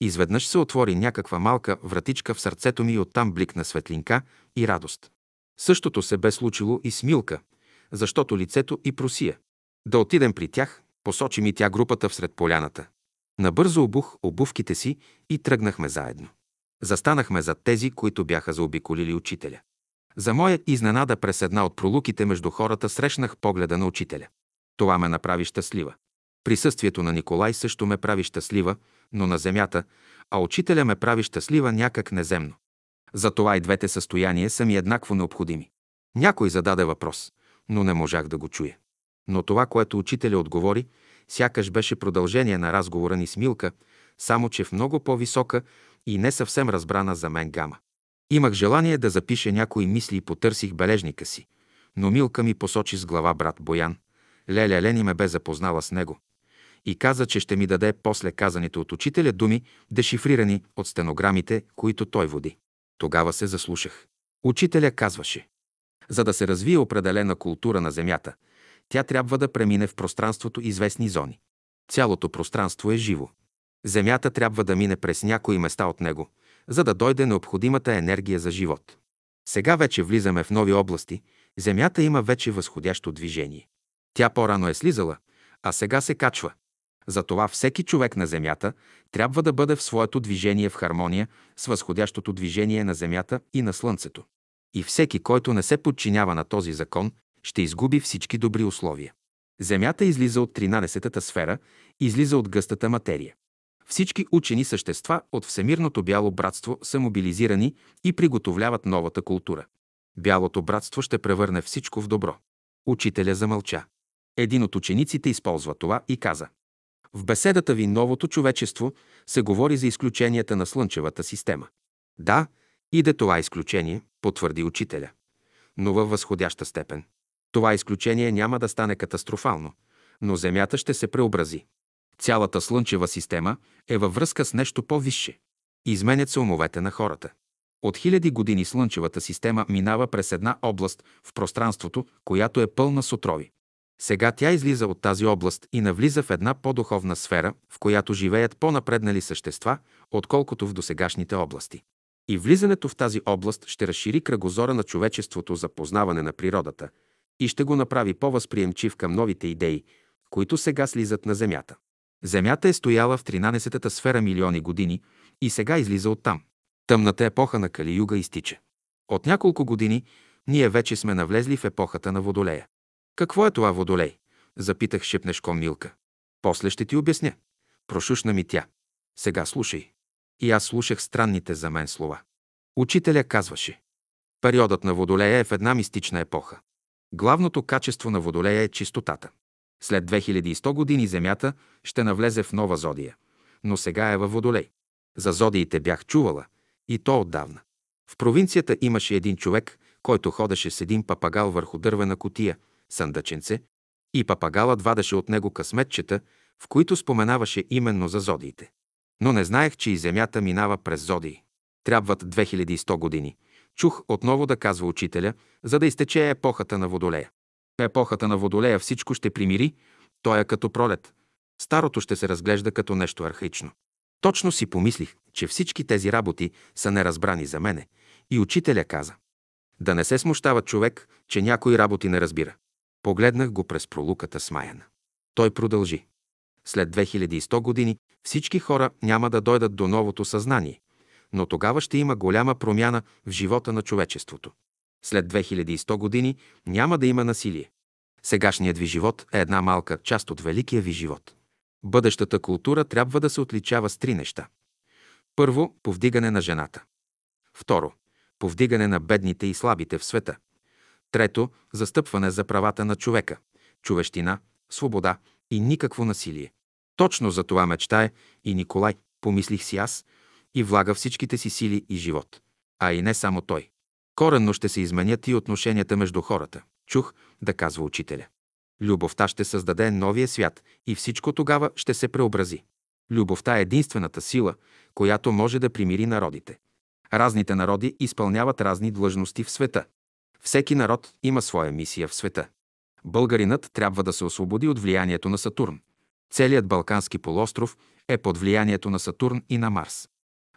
Изведнъж се отвори някаква малка вратичка в сърцето ми и оттам бликна светлинка и радост. Същото се бе случило и с Милка, защото лицето и просия. Да отидем при тях, посочи ми тя групата всред поляната. Набързо обух обувките си и тръгнахме заедно. Застанахме зад тези, които бяха заобиколили учителя. За моя изненада през една от пролуките между хората срещнах погледа на учителя. Това ме направи щастлива. Присъствието на Николай също ме прави щастлива, но на земята, а учителя ме прави щастлива някак неземно. Затова и двете състояния са ми еднакво необходими. Някой зададе въпрос, но не можах да го чуя. Но това, което учителя отговори, сякаш беше продължение на разговора ни с Милка, само че в много по-висока и не съвсем разбрана за мен гама. Имах желание да запиша някои мисли и потърсих бележника си, но Милка ми посочи с глава брат Боян. Леля Лени ме бе запознала с него и каза, че ще ми даде после казаните от учителя думи, дешифрирани от стенограмите, които той води. Тогава се заслушах. Учителя казваше, за да се развие определена култура на Земята, тя трябва да премине в пространството известни зони. Цялото пространство е живо. Земята трябва да мине през някои места от него, за да дойде необходимата енергия за живот. Сега вече влизаме в нови области, Земята има вече възходящо движение. Тя по-рано е слизала, а сега се качва. Затова всеки човек на Земята трябва да бъде в своето движение в хармония с възходящото движение на Земята и на Слънцето. И всеки, който не се подчинява на този закон, ще изгуби всички добри условия. Земята излиза от 13-та сфера, излиза от гъстата материя. Всички учени същества от Всемирното бяло братство са мобилизирани и приготовляват новата култура. Бялото братство ще превърне всичко в добро. Учителя замълча. Един от учениците използва това и каза – в беседата ви новото човечество се говори за изключенията на Слънчевата система. Да, иде това изключение, потвърди учителя, но във възходяща степен. Това изключение няма да стане катастрофално, но Земята ще се преобрази. Цялата Слънчева система е във връзка с нещо по-висше. Изменят се умовете на хората. От хиляди години Слънчевата система минава през една област в пространството, която е пълна с отрови. Сега тя излиза от тази област и навлиза в една по-духовна сфера, в която живеят по-напреднали същества, отколкото в досегашните области. И влизането в тази област ще разшири кръгозора на човечеството за познаване на природата и ще го направи по-възприемчив към новите идеи, които сега слизат на Земята. Земята е стояла в 13-та сфера милиони години и сега излиза оттам. Тъмната епоха на Кали-юга изтича. От няколко години ние вече сме навлезли в епохата на Водолея. Какво е това водолей? Запитах шепнешко Милка. После ще ти обясня. Прошушна ми тя. Сега слушай. И аз слушах странните за мен слова. Учителя казваше. Периодът на Водолея е в една мистична епоха. Главното качество на Водолея е чистотата. След 2100 години Земята ще навлезе в нова зодия, но сега е във Водолей. За зодиите бях чувала, и то отдавна. В провинцията имаше един човек, който ходеше с един папагал върху дървена котия – съндъченце, и папагалът вадеше от него късметчета, в които споменаваше именно за зодиите. Но не знаех, че и Земята минава през зодии. Трябват 2100 години. Чух отново да казва учителя, за да изтече епохата на Водолея. Епохата на Водолея всичко ще примири, той е като пролет. Старото ще се разглежда като нещо архаично. Точно си помислих, че всички тези работи са неразбрани за мене. И учителя каза. Да не се смущава човек, че някои работи не разбира. Погледнах го през пролуката смаяна. Той продължи. След 2100 години всички хора няма да дойдат до новото съзнание, но тогава ще има голяма промяна в живота на човечеството. След 2100 години няма да има насилие. Сегашният ви живот е една малка част от великия ви живот. Бъдещата култура трябва да се отличава с три неща. Първо, повдигане на жената. Второ, повдигане на бедните и слабите в света. Трето, застъпване за правата на човека, човещина, свобода и никакво насилие. Точно за това мечтае и Николай, помислих си аз, и влага всичките си сили и живот. А и не само той. Коренно ще се изменят и отношенията между хората. Чух да казва учителя. Любовта ще създаде новия свят и всичко тогава ще се преобрази. Любовта е единствената сила, която може да примири народите. Разните народи изпълняват разни длъжности в света. Всеки народ има своя мисия в света. Българинът трябва да се освободи от влиянието на Сатурн. Целият Балкански полуостров е под влиянието на Сатурн и на Марс.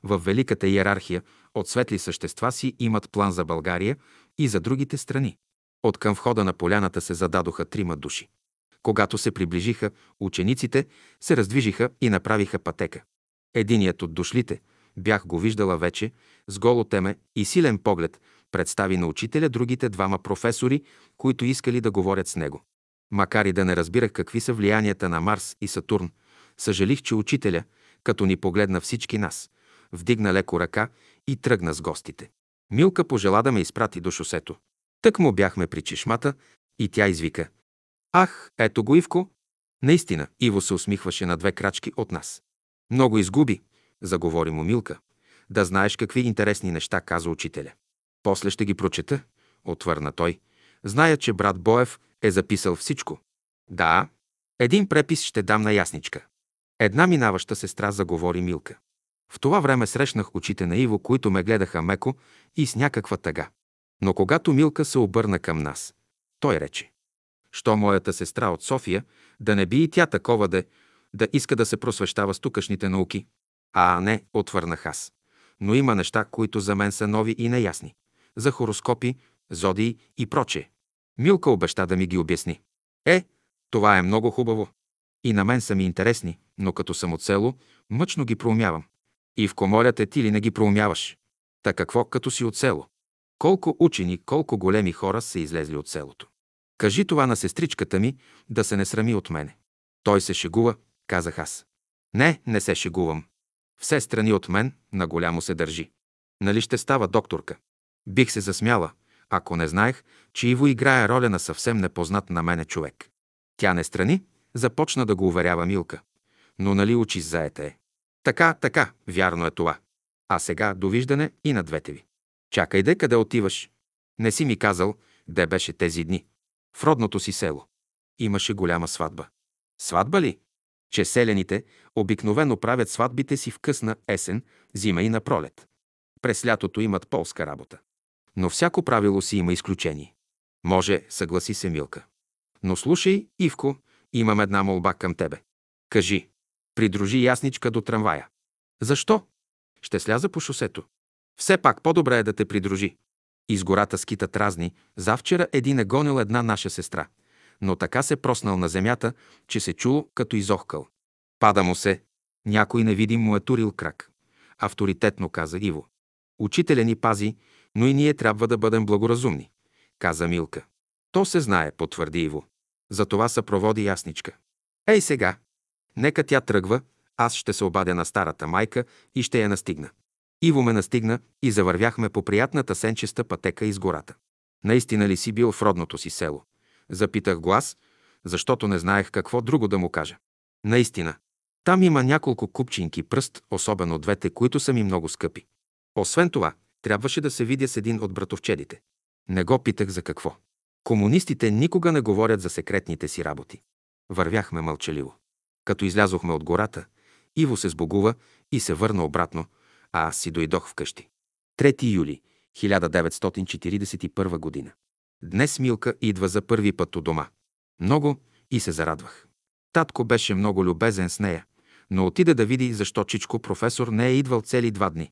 В великата иерархия от светли същества си имат план за България и за другите страни. От към входа на поляната се зададоха трима души. Когато се приближиха, учениците се раздвижиха и направиха пътека. Единият от дошлите, бях го виждала вече, с голо теме и силен поглед, Представи на учителя другите двама професори, които искали да говорят с него. Макар и да не разбирах какви са влиянията на Марс и Сатурн, съжалих, че учителя, като ни погледна всички нас, вдигна леко ръка и тръгна с гостите. Милка пожела да ме изпрати до шосето. Тък му бяхме при чешмата и тя извика. Ах, ето го Ивко! Наистина, Иво се усмихваше на две крачки от нас. Много изгуби, заговори му Милка. Да знаеш какви интересни неща каза учителя. После ще ги прочета, отвърна той. Зная, че брат Боев е записал всичко. Да, един препис ще дам на ясничка. Една минаваща сестра заговори Милка. В това време срещнах очите на Иво, които ме гледаха меко и с някаква тъга. Но когато Милка се обърна към нас, той рече. Що моята сестра от София, да не би и тя такова да да иска да се просвещава с тукашните науки? А, не, отвърнах аз. Но има неща, които за мен са нови и неясни. За хороскопи, зодии и прочее. Милка обеща да ми ги обясни. Е, това е много хубаво. И на мен са ми интересни, но като съм от село, мъчно ги проумявам. И в комоля те ти ли не ги проумяваш? Та какво като си от село? Колко учени, колко големи хора са излезли от селото. Кажи това на сестричката ми, да се не срами от мене. Той се шегува, казах аз. Не, не се шегувам. Все страни от мен, на голямо се държи. Нали ще става докторка? Бих се засмяла, ако не знаех, че Иво играе роля на съвсем непознат на мене човек. Тя не страни, започна да го уверява Милка. Но нали учи заета е? Така, така, вярно е това. А сега довиждане и на двете ви. Чакай де, къде отиваш? Не си ми казал, де беше тези дни. В родното си село. Имаше голяма сватба. Сватба ли? Че селените обикновено правят сватбите си в късна есен, зима и на пролет. През лятото имат полска работа. Но всяко правило си има изключение. Може, съгласи се Милка. Но слушай, Ивко, имам една молба към тебе. Кажи, придружи ясничка до трамвая. Защо? Ще сляза по шосето. Все пак по-добре е да те придружи. Из гората скитат разни. Завчера един е гонил една наша сестра. Но така се проснал на земята, че се чул като изохкал. Пада му се. Някой невидим му е турил крак. Авторитетно каза Иво. Учителя ни пази, но и ние трябва да бъдем благоразумни, каза Милка. То се знае, потвърди Иво. Затова съпроводи ясничка. Ей сега! Нека тя тръгва, аз ще се обадя на старата майка и ще я настигна. Иво ме настигна и завървяхме по приятната сенчеста пътека из гората. Наистина ли си бил в родното си село? Запитах глас, защото не знаех какво друго да му кажа. Наистина. Там има няколко купчинки пръст, особено двете, които са ми много скъпи. Освен това, трябваше да се видя с един от братовчедите. Не го питах за какво. Комунистите никога не говорят за секретните си работи. Вървяхме мълчаливо. Като излязохме от гората, Иво се сбогува и се върна обратно, а аз си дойдох вкъщи. 3 юли 1941 година. Днес Милка идва за първи път у дома. Много и се зарадвах. Татко беше много любезен с нея, но отида да види защо Чичко професор не е идвал цели два дни.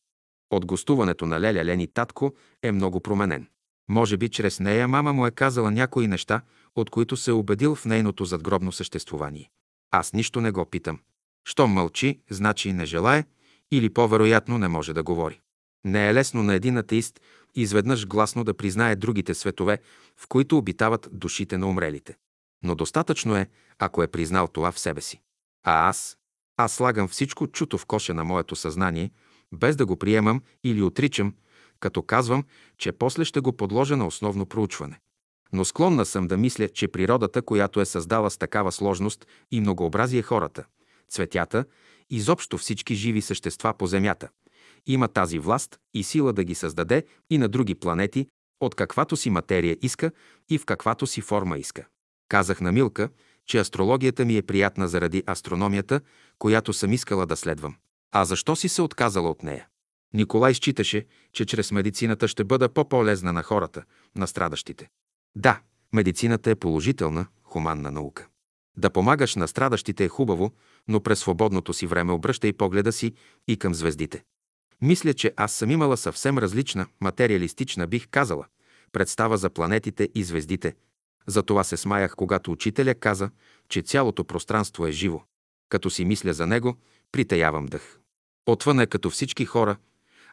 От гостуването на Леля Лени татко е много променен. Може би чрез нея мама му е казала някои неща, от които се е убедил в нейното задгробно съществувание. Аз нищо не го питам. Щом мълчи, значи не желае или по-вероятно не може да говори. Не е лесно на един атеист изведнъж гласно да признае другите светове, в които обитават душите на умрелите. Но достатъчно е, ако е признал това в себе си. А аз? Аз слагам всичко чуто в коша на моето съзнание, без да го приемам или отричам, като казвам, че после ще го подложа на основно проучване. Но склонна съм да мисля, че природата, която е създала с такава сложност и многообразие хората, цветята, изобщо всички живи същества по Земята, има тази власт и сила да ги създаде и на други планети, от каквато си материя иска и в каквато си форма иска. Казах на Милка, че астрологията ми е приятна заради астрономията, която съм искала да следвам. А защо си се отказала от нея? Николай считаше, че чрез медицината ще бъда по-полезна на хората, на страдащите. Да, медицината е положителна, хуманна наука. Да помагаш на страдащите е хубаво, но през свободното си време обръщай погледа си и към звездите. Мисля, че аз съм имала съвсем различна, материалистична, бих казала, представа за планетите и звездите. Затова се смаях, когато учителя каза, че цялото пространство е живо. Като си мисля за него, притаявам дъх. Отвън е като всички хора,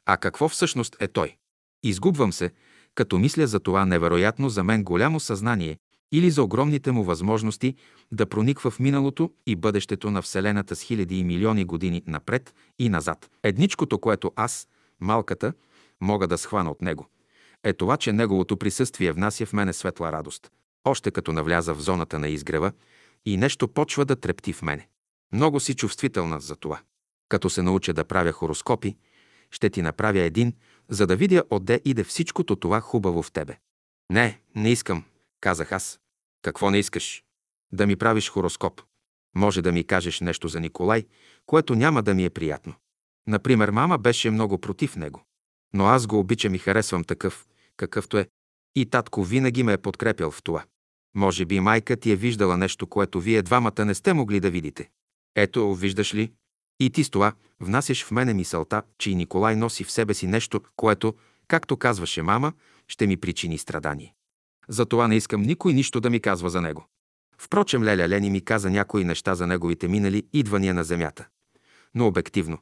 а какво всъщност е той? Изгубвам се, Като мисля за това невероятно за мен голямо съзнание или за огромните му възможности да прониква в миналото и бъдещето на Вселената с хиляди и милиони години напред и назад. Едничкото, което аз, малката, мога да схвана от него, е това, че неговото присъствие внася в мене светла радост. Още като навляза в зоната на изгрева и нещо почва да трепти в мене. Много си чувствителна за това. Като се науча да правя хороскопи, ще ти направя един, за да видя отде иде всичкото това хубаво в тебе. Не, не искам, казах аз. Какво не искаш? Да ми правиш хороскоп. Може да ми кажеш нещо за Николай, което няма да ми е приятно. Например, мама беше много против него. Но аз го обичам и харесвам такъв, какъвто е. И татко винаги ме е подкрепял в това. Може би майка ти е виждала нещо, което вие двамата не сте могли да видите. Ето, виждаш ли? И ти с това внасяш в мене мисълта, че и Николай носи в себе си нещо, което, както казваше мама, ще ми причини страдание. Затова не искам никой нищо да ми казва за него. Впрочем, Леля Лени ми каза някои неща за неговите минали идвания на земята. Но обективно.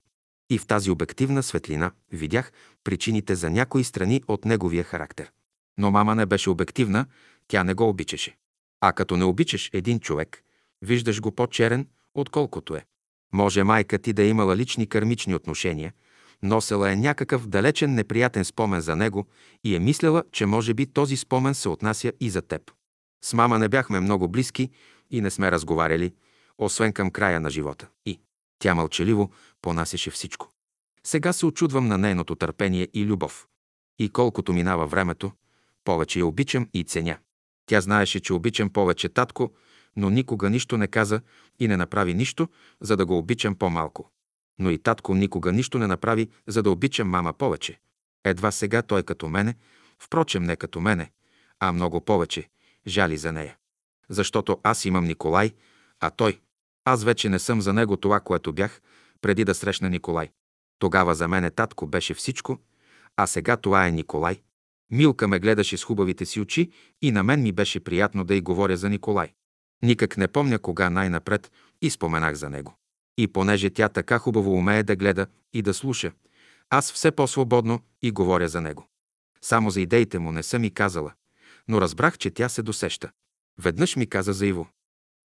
И в тази обективна светлина видях причините за някои страни от неговия характер. Но мама не беше обективна, тя не го обичаше. А като не обичаш един човек, виждаш го по-черен, отколкото е. Може майка ти да е имала лични кармични отношения, носела е някакъв далечен неприятен спомен за него и е мисляла, че може би този спомен се отнася и за теб. С мама не бяхме много близки и не сме разговаряли, освен към края на живота. И тя мълчаливо понасяше всичко. Сега се очудвам на нейното търпение и любов. И колкото минава времето, повече я обичам и ценя. Тя знаеше, че обичам повече татко, но никога нищо не каза и не направи нищо, за да го обичам по-малко. Но и татко никога нищо не направи, за да обичам мама повече. Едва сега той като мене, впрочем не като мене, а много повече, жали за нея. Защото аз имам Николай, а той. Аз вече не съм за него това, което бях, преди да срещна Николай. Тогава за мене татко беше всичко, а сега това е Николай. Милка ме гледаше с хубавите си очи и на мен ми беше приятно да й говоря за Николай. Никак не помня кога най-напред и споменах за него. И понеже тя така хубаво умее да гледа и да слуша, аз все по-свободно и говоря за него. Само за идеите му не съм и казала, но разбрах, че тя се досеща. Веднъж ми каза за Иво.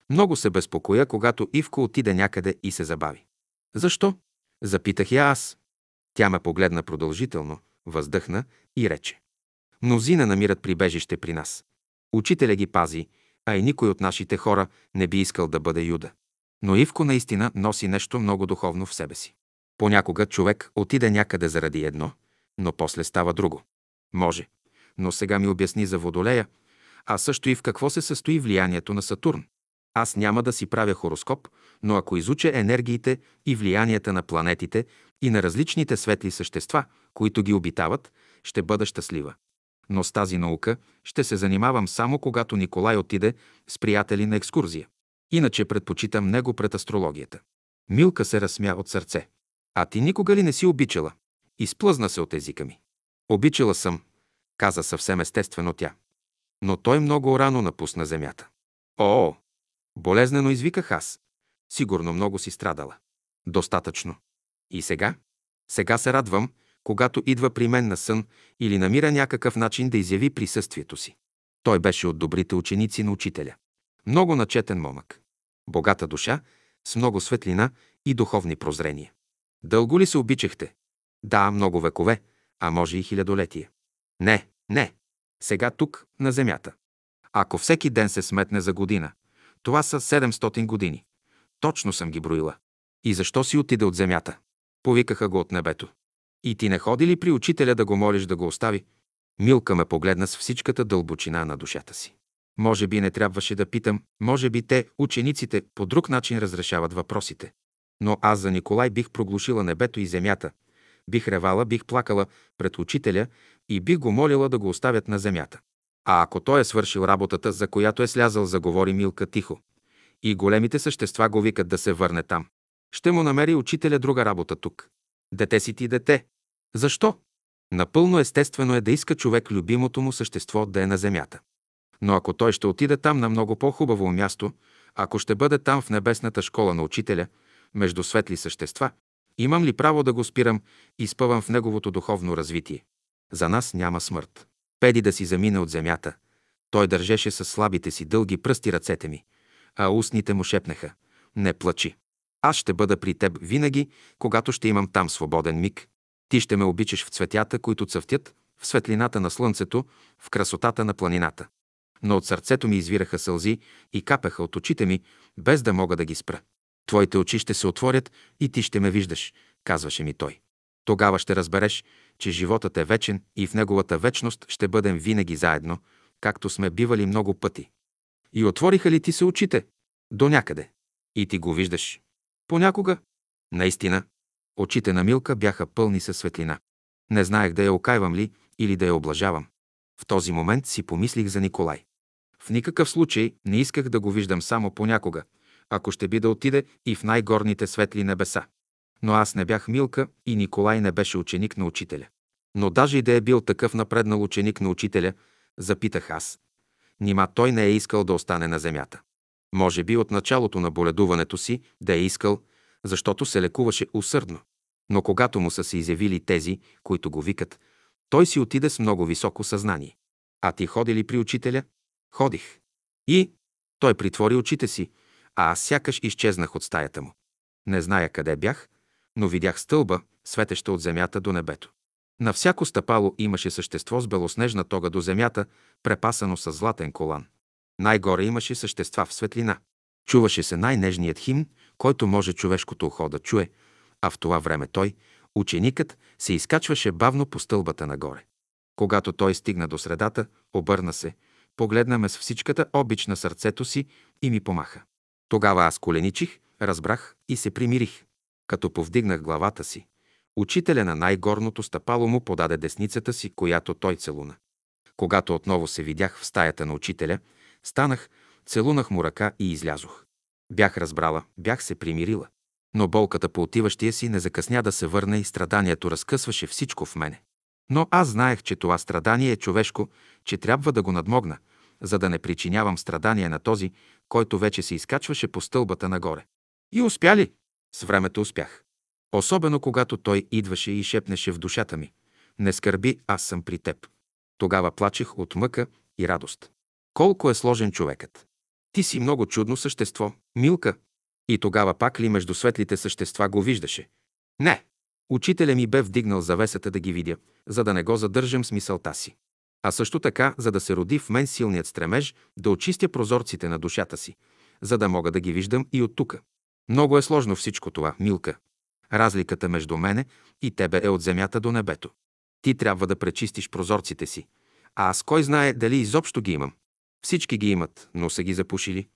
Много се безпокоя, когато Ивко отиде някъде и се забави. Защо? Запитах я аз. Тя ме погледна продължително, въздъхна и рече. Мнозина намират прибежище при нас. Учителя ги пази, а и никой от нашите хора не би искал да бъде юда. Но Ивко наистина носи нещо много духовно в себе си. Понякога човек отиде някъде заради едно, но после става друго. Може. Но сега ми обясни за Водолея, а също и в какво се състои влиянието на Сатурн. Аз няма да си правя хороскоп, но ако изуча енергиите и влиянията на планетите и на различните светли същества, които ги обитават, ще бъда щастлива но с тази наука ще се занимавам само когато Николай отиде с приятели на екскурзия. Иначе предпочитам него пред астрологията. Милка се разсмя от сърце. А ти никога ли не си обичала? Изплъзна се от езика ми. Обичала съм, каза съвсем естествено тя. Но той много рано напусна земята. О, болезнено извиках аз. Сигурно много си страдала. Достатъчно. И сега? Сега се радвам, когато идва при мен на сън или намира някакъв начин да изяви присъствието си. Той беше от добрите ученици на учителя. Много начетен момък. Богата душа, с много светлина и духовни прозрения. Дълго ли се обичахте? Да, много векове, а може и хилядолетие. Не, не. Сега тук, на Земята. Ако всеки ден се сметне за година, това са 700 години. Точно съм ги броила. И защо си отиде от Земята? Повикаха го от небето. И ти не ходи ли при учителя да го молиш да го остави? Милка ме погледна с всичката дълбочина на душата си. Може би не трябваше да питам, може би те, учениците, по друг начин разрешават въпросите. Но аз за Николай бих проглушила небето и земята. Бих ревала, бих плакала пред учителя и бих го молила да го оставят на земята. А ако той е свършил работата, за която е слязал, заговори Милка тихо. И големите същества го викат да се върне там. Ще му намери учителя друга работа тук. Дете си ти дете. Защо? Напълно естествено е да иска човек любимото му същество да е на земята. Но ако той ще отиде там на много по-хубаво място, ако ще бъде там в небесната школа на учителя, между светли същества, имам ли право да го спирам и спъвам в неговото духовно развитие? За нас няма смърт. Педи да си замине от земята. Той държеше с слабите си дълги пръсти ръцете ми, а устните му шепнеха. Не плачи. Аз ще бъда при теб винаги, когато ще имам там свободен миг. Ти ще ме обичаш в цветята, които цъфтят, в светлината на слънцето, в красотата на планината. Но от сърцето ми извираха сълзи и капеха от очите ми, без да мога да ги спра. Твоите очи ще се отворят и ти ще ме виждаш, казваше ми той. Тогава ще разбереш, че животът е вечен и в неговата вечност ще бъдем винаги заедно, както сме бивали много пъти. И отвориха ли ти се очите? До някъде. И ти го виждаш. Понякога. Наистина. Очите на Милка бяха пълни със светлина. Не знаех да я окайвам ли или да я облажавам. В този момент си помислих за Николай. В никакъв случай не исках да го виждам само понякога, ако ще би да отиде и в най-горните светли небеса. Но аз не бях Милка и Николай не беше ученик на учителя. Но даже и да е бил такъв напреднал ученик на учителя, запитах аз. Нима той не е искал да остане на земята. Може би от началото на боледуването си да е искал, защото се лекуваше усърдно. Но когато му са се изявили тези, които го викат, той си отиде с много високо съзнание. А ти ходи ли при учителя? Ходих. И той притвори очите си, а аз сякаш изчезнах от стаята му. Не зная къде бях, но видях стълба, светеща от земята до небето. На всяко стъпало имаше същество с белоснежна тога до земята, препасано с златен колан. Най-горе имаше същества в светлина. Чуваше се най-нежният химн, който може човешкото ухо да чуе, а в това време той, ученикът, се изкачваше бавно по стълбата нагоре. Когато той стигна до средата, обърна се, погледна ме с всичката обич на сърцето си и ми помаха. Тогава аз коленичих, разбрах и се примирих. Като повдигнах главата си, учителя на най-горното стъпало му подаде десницата си, която той целуна. Когато отново се видях в стаята на учителя, станах, целунах му ръка и излязох. Бях разбрала, бях се примирила. Но болката по отиващия си не закъсня да се върне и страданието разкъсваше всичко в мене. Но аз знаех, че това страдание е човешко, че трябва да го надмогна, за да не причинявам страдания на този, който вече се изкачваше по стълбата нагоре. И успя ли? С времето успях. Особено когато той идваше и шепнеше в душата ми. Не скърби, аз съм при теб. Тогава плачех от мъка и радост. Колко е сложен човекът. Ти си много чудно същество, Милка. И тогава пак ли между светлите същества го виждаше? Не. Учителя ми бе вдигнал завесата да ги видя, за да не го задържам с мисълта си. А също така, за да се роди в мен силният стремеж да очистя прозорците на душата си, за да мога да ги виждам и от тука. Много е сложно всичко това, Милка. Разликата между мене и тебе е от земята до небето. Ти трябва да пречистиш прозорците си. А аз кой знае дали изобщо ги имам. Всички ги имат, но са ги запушили.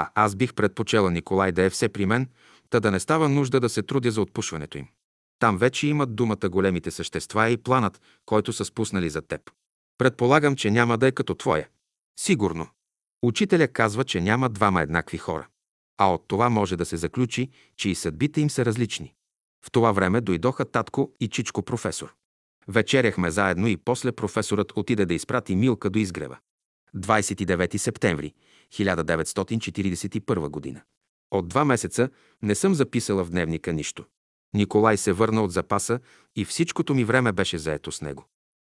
А аз бих предпочела Николай да е все при мен, та да не става нужда да се трудя за отпушването им. Там вече имат думата големите същества и планът, който са спуснали за теб. Предполагам, че няма да е като твоя. Сигурно. Учителя казва, че няма двама еднакви хора. А от това може да се заключи, че и съдбите им са различни. В това време дойдоха татко и чичко професор. Вечеряхме заедно и после професорът отиде да изпрати Милка до изгрева. 29 септември 1941 година. От два месеца не съм записала в дневника нищо. Николай се върна от запаса и всичкото ми време беше заето с него.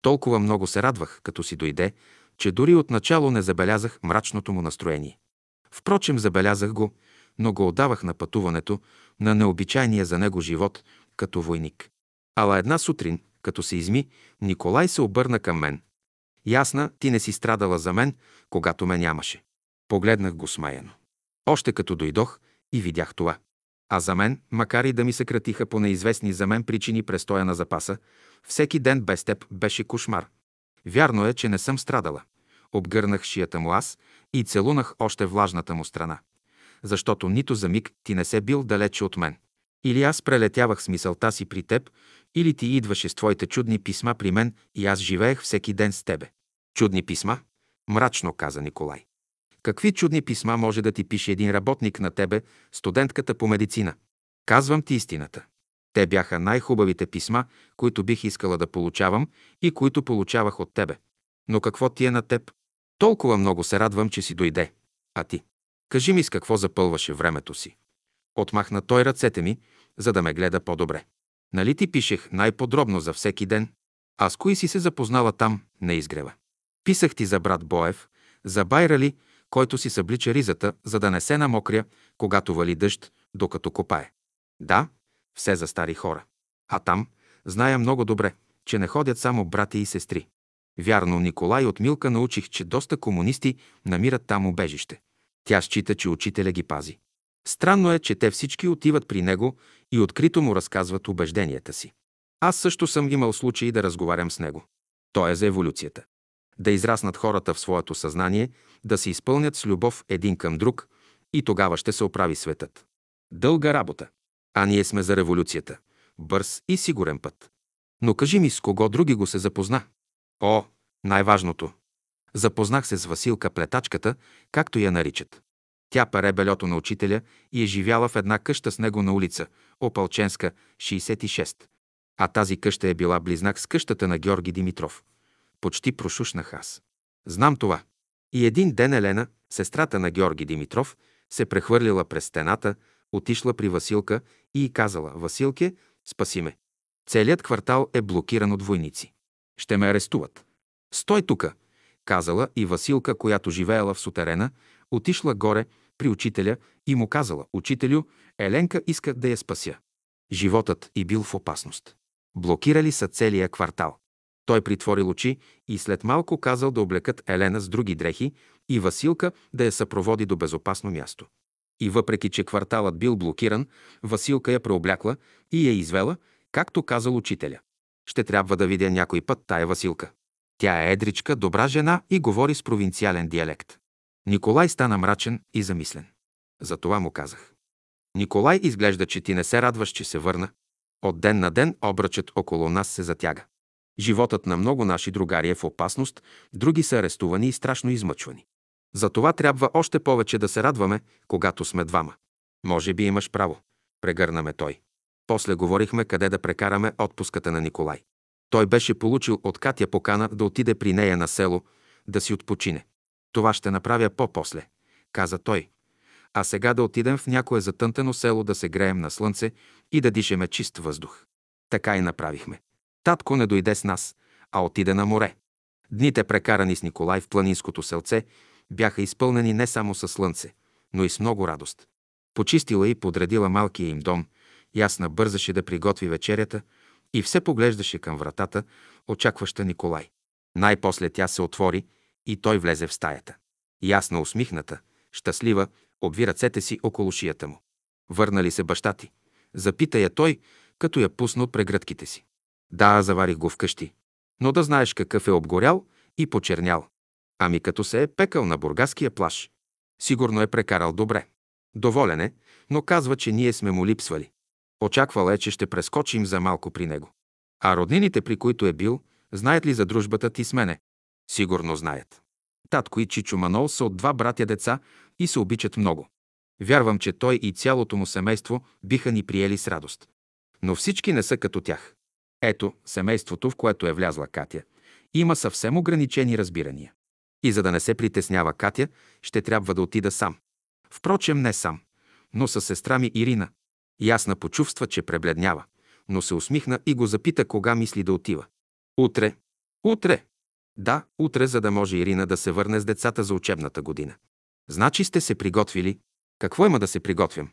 Толкова много се радвах, като си дойде, че дори отначало не забелязах мрачното му настроение. Впрочем, забелязах го, но го отдавах на пътуването, на необичайния за него живот, като войник. Ала една сутрин, като се изми, Николай се обърна към мен. Ясна, ти не си страдала за мен, когато ме нямаше. Погледнах го смаяно. Още като дойдох и видях това. А за мен, макар и да ми се кратиха по неизвестни за мен причини престоя на запаса, всеки ден без теб беше кошмар. Вярно е, че не съм страдала. Обгърнах шията му аз и целунах още влажната му страна. Защото нито за миг ти не се бил далече от мен. Или аз прелетявах с мисълта си при теб, или ти идваше с твоите чудни писма при мен и аз живеех всеки ден с тебе. Чудни писма? Мрачно каза Николай. Какви чудни писма може да ти пише един работник на тебе, студентката по медицина? Казвам ти истината. Те бяха най-хубавите писма, които бих искала да получавам и които получавах от тебе. Но какво ти е на теб? Толкова много се радвам, че си дойде. А ти? Кажи ми с какво запълваше времето си. Отмахна той ръцете ми, за да ме гледа по-добре. Нали ти пишех най-подробно за всеки ден? А с кои си се запознала там, на изгрева? Писах ти за брат Боев, за Байрали, който си съблича ризата, за да не се намокря, когато вали дъжд, докато копае. Да, все за стари хора. А там, зная много добре, че не ходят само брати и сестри. Вярно, Николай от Милка научих, че доста комунисти намират там убежище. Тя счита, че учителя ги пази. Странно е, че те всички отиват при него и открито му разказват убежденията си. Аз също съм имал случаи да разговарям с него. Той е за еволюцията. Да израснат хората в своето съзнание, да се изпълнят с любов един към друг и тогава ще се оправи светът. Дълга работа. А ние сме за революцията. Бърз и сигурен път. Но кажи ми с кого други го се запозна? О, най-важното. Запознах се с Василка Плетачката, както я наричат. Тя паре белето на учителя и е живяла в една къща с него на улица Опалченска, 66. А тази къща е била близнак с къщата на Георги Димитров. Почти прошушнах аз. Знам това. И един ден Елена, сестрата на Георги Димитров, се прехвърлила през стената, отишла при Василка и казала «Василке, спаси ме. Целият квартал е блокиран от войници. Ще ме арестуват. Стой тука, казала и Василка, която живеела в сутерена, отишла горе при учителя и му казала «Учителю, Еленка иска да я спася». Животът и бил в опасност. Блокирали са целия квартал. Той притворил очи и след малко казал да облекат Елена с други дрехи и Василка да я съпроводи до безопасно място. И въпреки, че кварталът бил блокиран, Василка я преоблякла и я извела, както казал учителя. Ще трябва да видя някой път тая Василка. Тя е едричка, добра жена и говори с провинциален диалект. Николай стана мрачен и замислен. Затова му казах. Николай изглежда, че ти не се радваш, че се върна. От ден на ден обръчът около нас се затяга. Животът на много наши другари е в опасност, други са арестувани и страшно измъчвани. Затова трябва още повече да се радваме, когато сме двама. Може би имаш право. Прегърнаме той. После говорихме къде да прекараме отпуската на Николай. Той беше получил от Катя покана да отиде при нея на село, да си отпочине. Това ще направя по-после, каза той. А сега да отидем в някое затънтено село да се греем на слънце и да дишеме чист въздух. Така и направихме. Татко не дойде с нас, а отиде на море. Дните, прекарани с Николай в планинското селце, бяха изпълнени не само със слънце, но и с много радост. Почистила и подредила малкия им дом, ясна бързаше да приготви вечерята и все поглеждаше към вратата, очакваща Николай. Най-после тя се отвори и той влезе в стаята. Ясна усмихната, щастлива, обви ръцете си около шията му. Върна ли се баща ти? Запита я той, като я пусна от прегръдките си. Да, заварих го вкъщи. Но да знаеш какъв е обгорял и почернял. Ами като се е пекал на бургаския плаш. Сигурно е прекарал добре. Доволен е, но казва, че ние сме му липсвали. Очаквал е, че ще прескочим за малко при него. А роднините, при които е бил, знаят ли за дружбата ти с мене? Сигурно знаят. Татко и Чичо Манол са от два братя деца и се обичат много. Вярвам, че той и цялото му семейство биха ни приели с радост. Но всички не са като тях. Ето, семейството, в което е влязла Катя, има съвсем ограничени разбирания. И за да не се притеснява Катя, ще трябва да отида сам. Впрочем, не сам, но със сестра ми Ирина. Ясна почувства, че пребледнява, но се усмихна и го запита кога мисли да отива. Утре. Утре. Да, утре, за да може Ирина да се върне с децата за учебната година. Значи сте се приготвили. Какво има да се приготвям?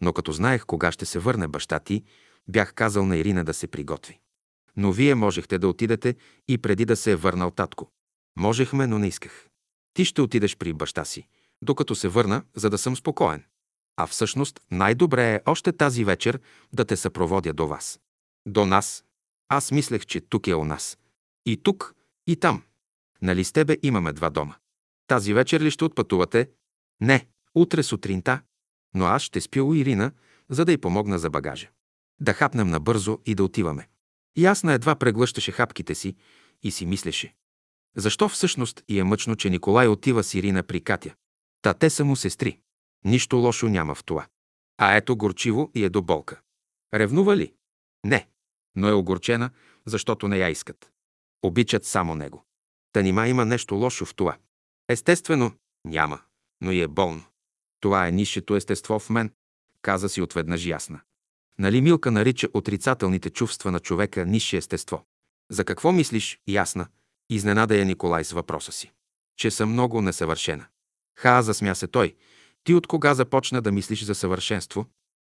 Но като знаех кога ще се върне баща ти, бях казал на Ирина да се приготви. Но вие можехте да отидете и преди да се е върнал татко. Можехме, но не исках. Ти ще отидеш при баща си, докато се върна, за да съм спокоен. А всъщност най-добре е още тази вечер да те съпроводя до вас. До нас. Аз мислех, че тук е у нас. И тук, и там. Нали с тебе имаме два дома? Тази вечер ли ще отпътувате? Не, утре сутринта. Но аз ще спя у Ирина, за да й помогна за багажа. Да хапнем набързо и да отиваме. Ясна едва преглъщаше хапките си и си мислеше. Защо всъщност и е мъчно, че Николай отива с Ирина при Катя? Та те са му сестри. Нищо лошо няма в това. А ето горчиво и е до болка. Ревнува ли? Не. Но е огорчена, защото не я искат. Обичат само него. Та нима има нещо лошо в това. Естествено, няма, но и е болно. Това е нишето естество в мен, каза си отведнъж ясна. Нали Милка нарича отрицателните чувства на човека нисше естество? За какво мислиш, ясна? Изненада я Николай с въпроса си, че съм много несъвършена. Ха, засмя се той. Ти от кога започна да мислиш за съвършенство?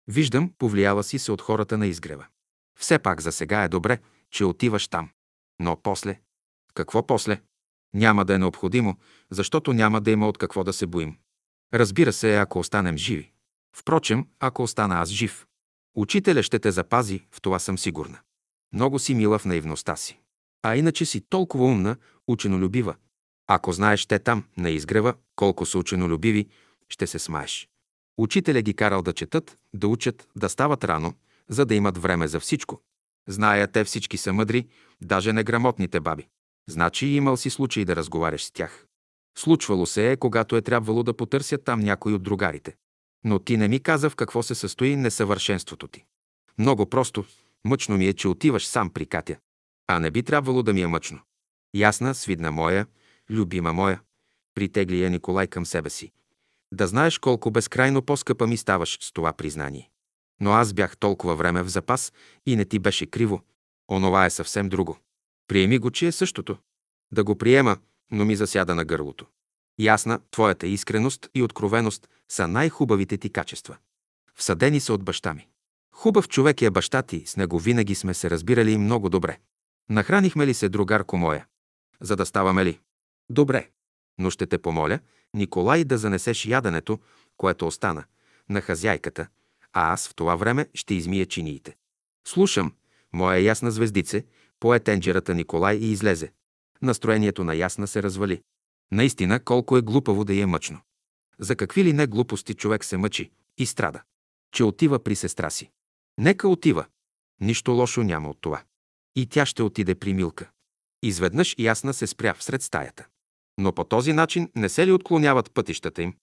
Виждам, повлияла си се от хората на изгрева. Все пак за сега е добре, че отиваш там. Но после? Какво после? Няма да е необходимо, защото няма да има от какво да се боим. Разбира се, ако останем живи. Впрочем, ако остана аз жив, учителя ще те запази, в това съм сигурна. Много си мила в наивността си. А иначе си толкова умна, ученолюбива. Ако знаеш те там, на изгрева, колко са ученолюбиви, ще се смаеш. Учителя ги карал да четат, да учат, да стават рано, за да имат време за всичко. Зная, те всички са мъдри, даже неграмотните баби. Значи имал си случай да разговаряш с тях. Случвало се е, когато е трябвало да потърсят там някой от другарите. Но ти не ми каза в какво се състои несъвършенството ти. Много просто, мъчно ми е, че отиваш сам при Катя. А не би трябвало да ми е мъчно. Ясна, свидна моя, любима моя, притегли я Николай към себе си. Да знаеш колко безкрайно по-скъпа ми ставаш с това признание. Но аз бях толкова време в запас и не ти беше криво. Онова е съвсем друго. Приеми го, че е същото. Да го приема, но ми засяда на гърлото. Ясна, твоята искреност и откровеност са най-хубавите ти качества. Всъдени са от баща ми. Хубав човек е баща ти, с него винаги сме се разбирали много добре. Нахранихме ли се, другарко моя? За да ставаме ли? Добре. Но ще те помоля, Николай, да занесеш яденето, което остана, на хазяйката, а аз в това време ще измия чиниите. Слушам, моя ясна звездице, пое тенджерата Николай и излезе. Настроението на ясна се развали. Наистина, колко е глупаво да е мъчно. За какви ли не глупости човек се мъчи и страда. Че отива при сестра си. Нека отива. Нищо лошо няма от това. И тя ще отиде при Милка. Изведнъж ясна се спря всред стаята. Но по този начин не се ли отклоняват пътищата им?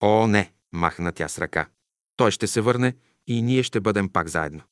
О, не, махна тя с ръка. Той ще се върне и ние ще бъдем пак заедно.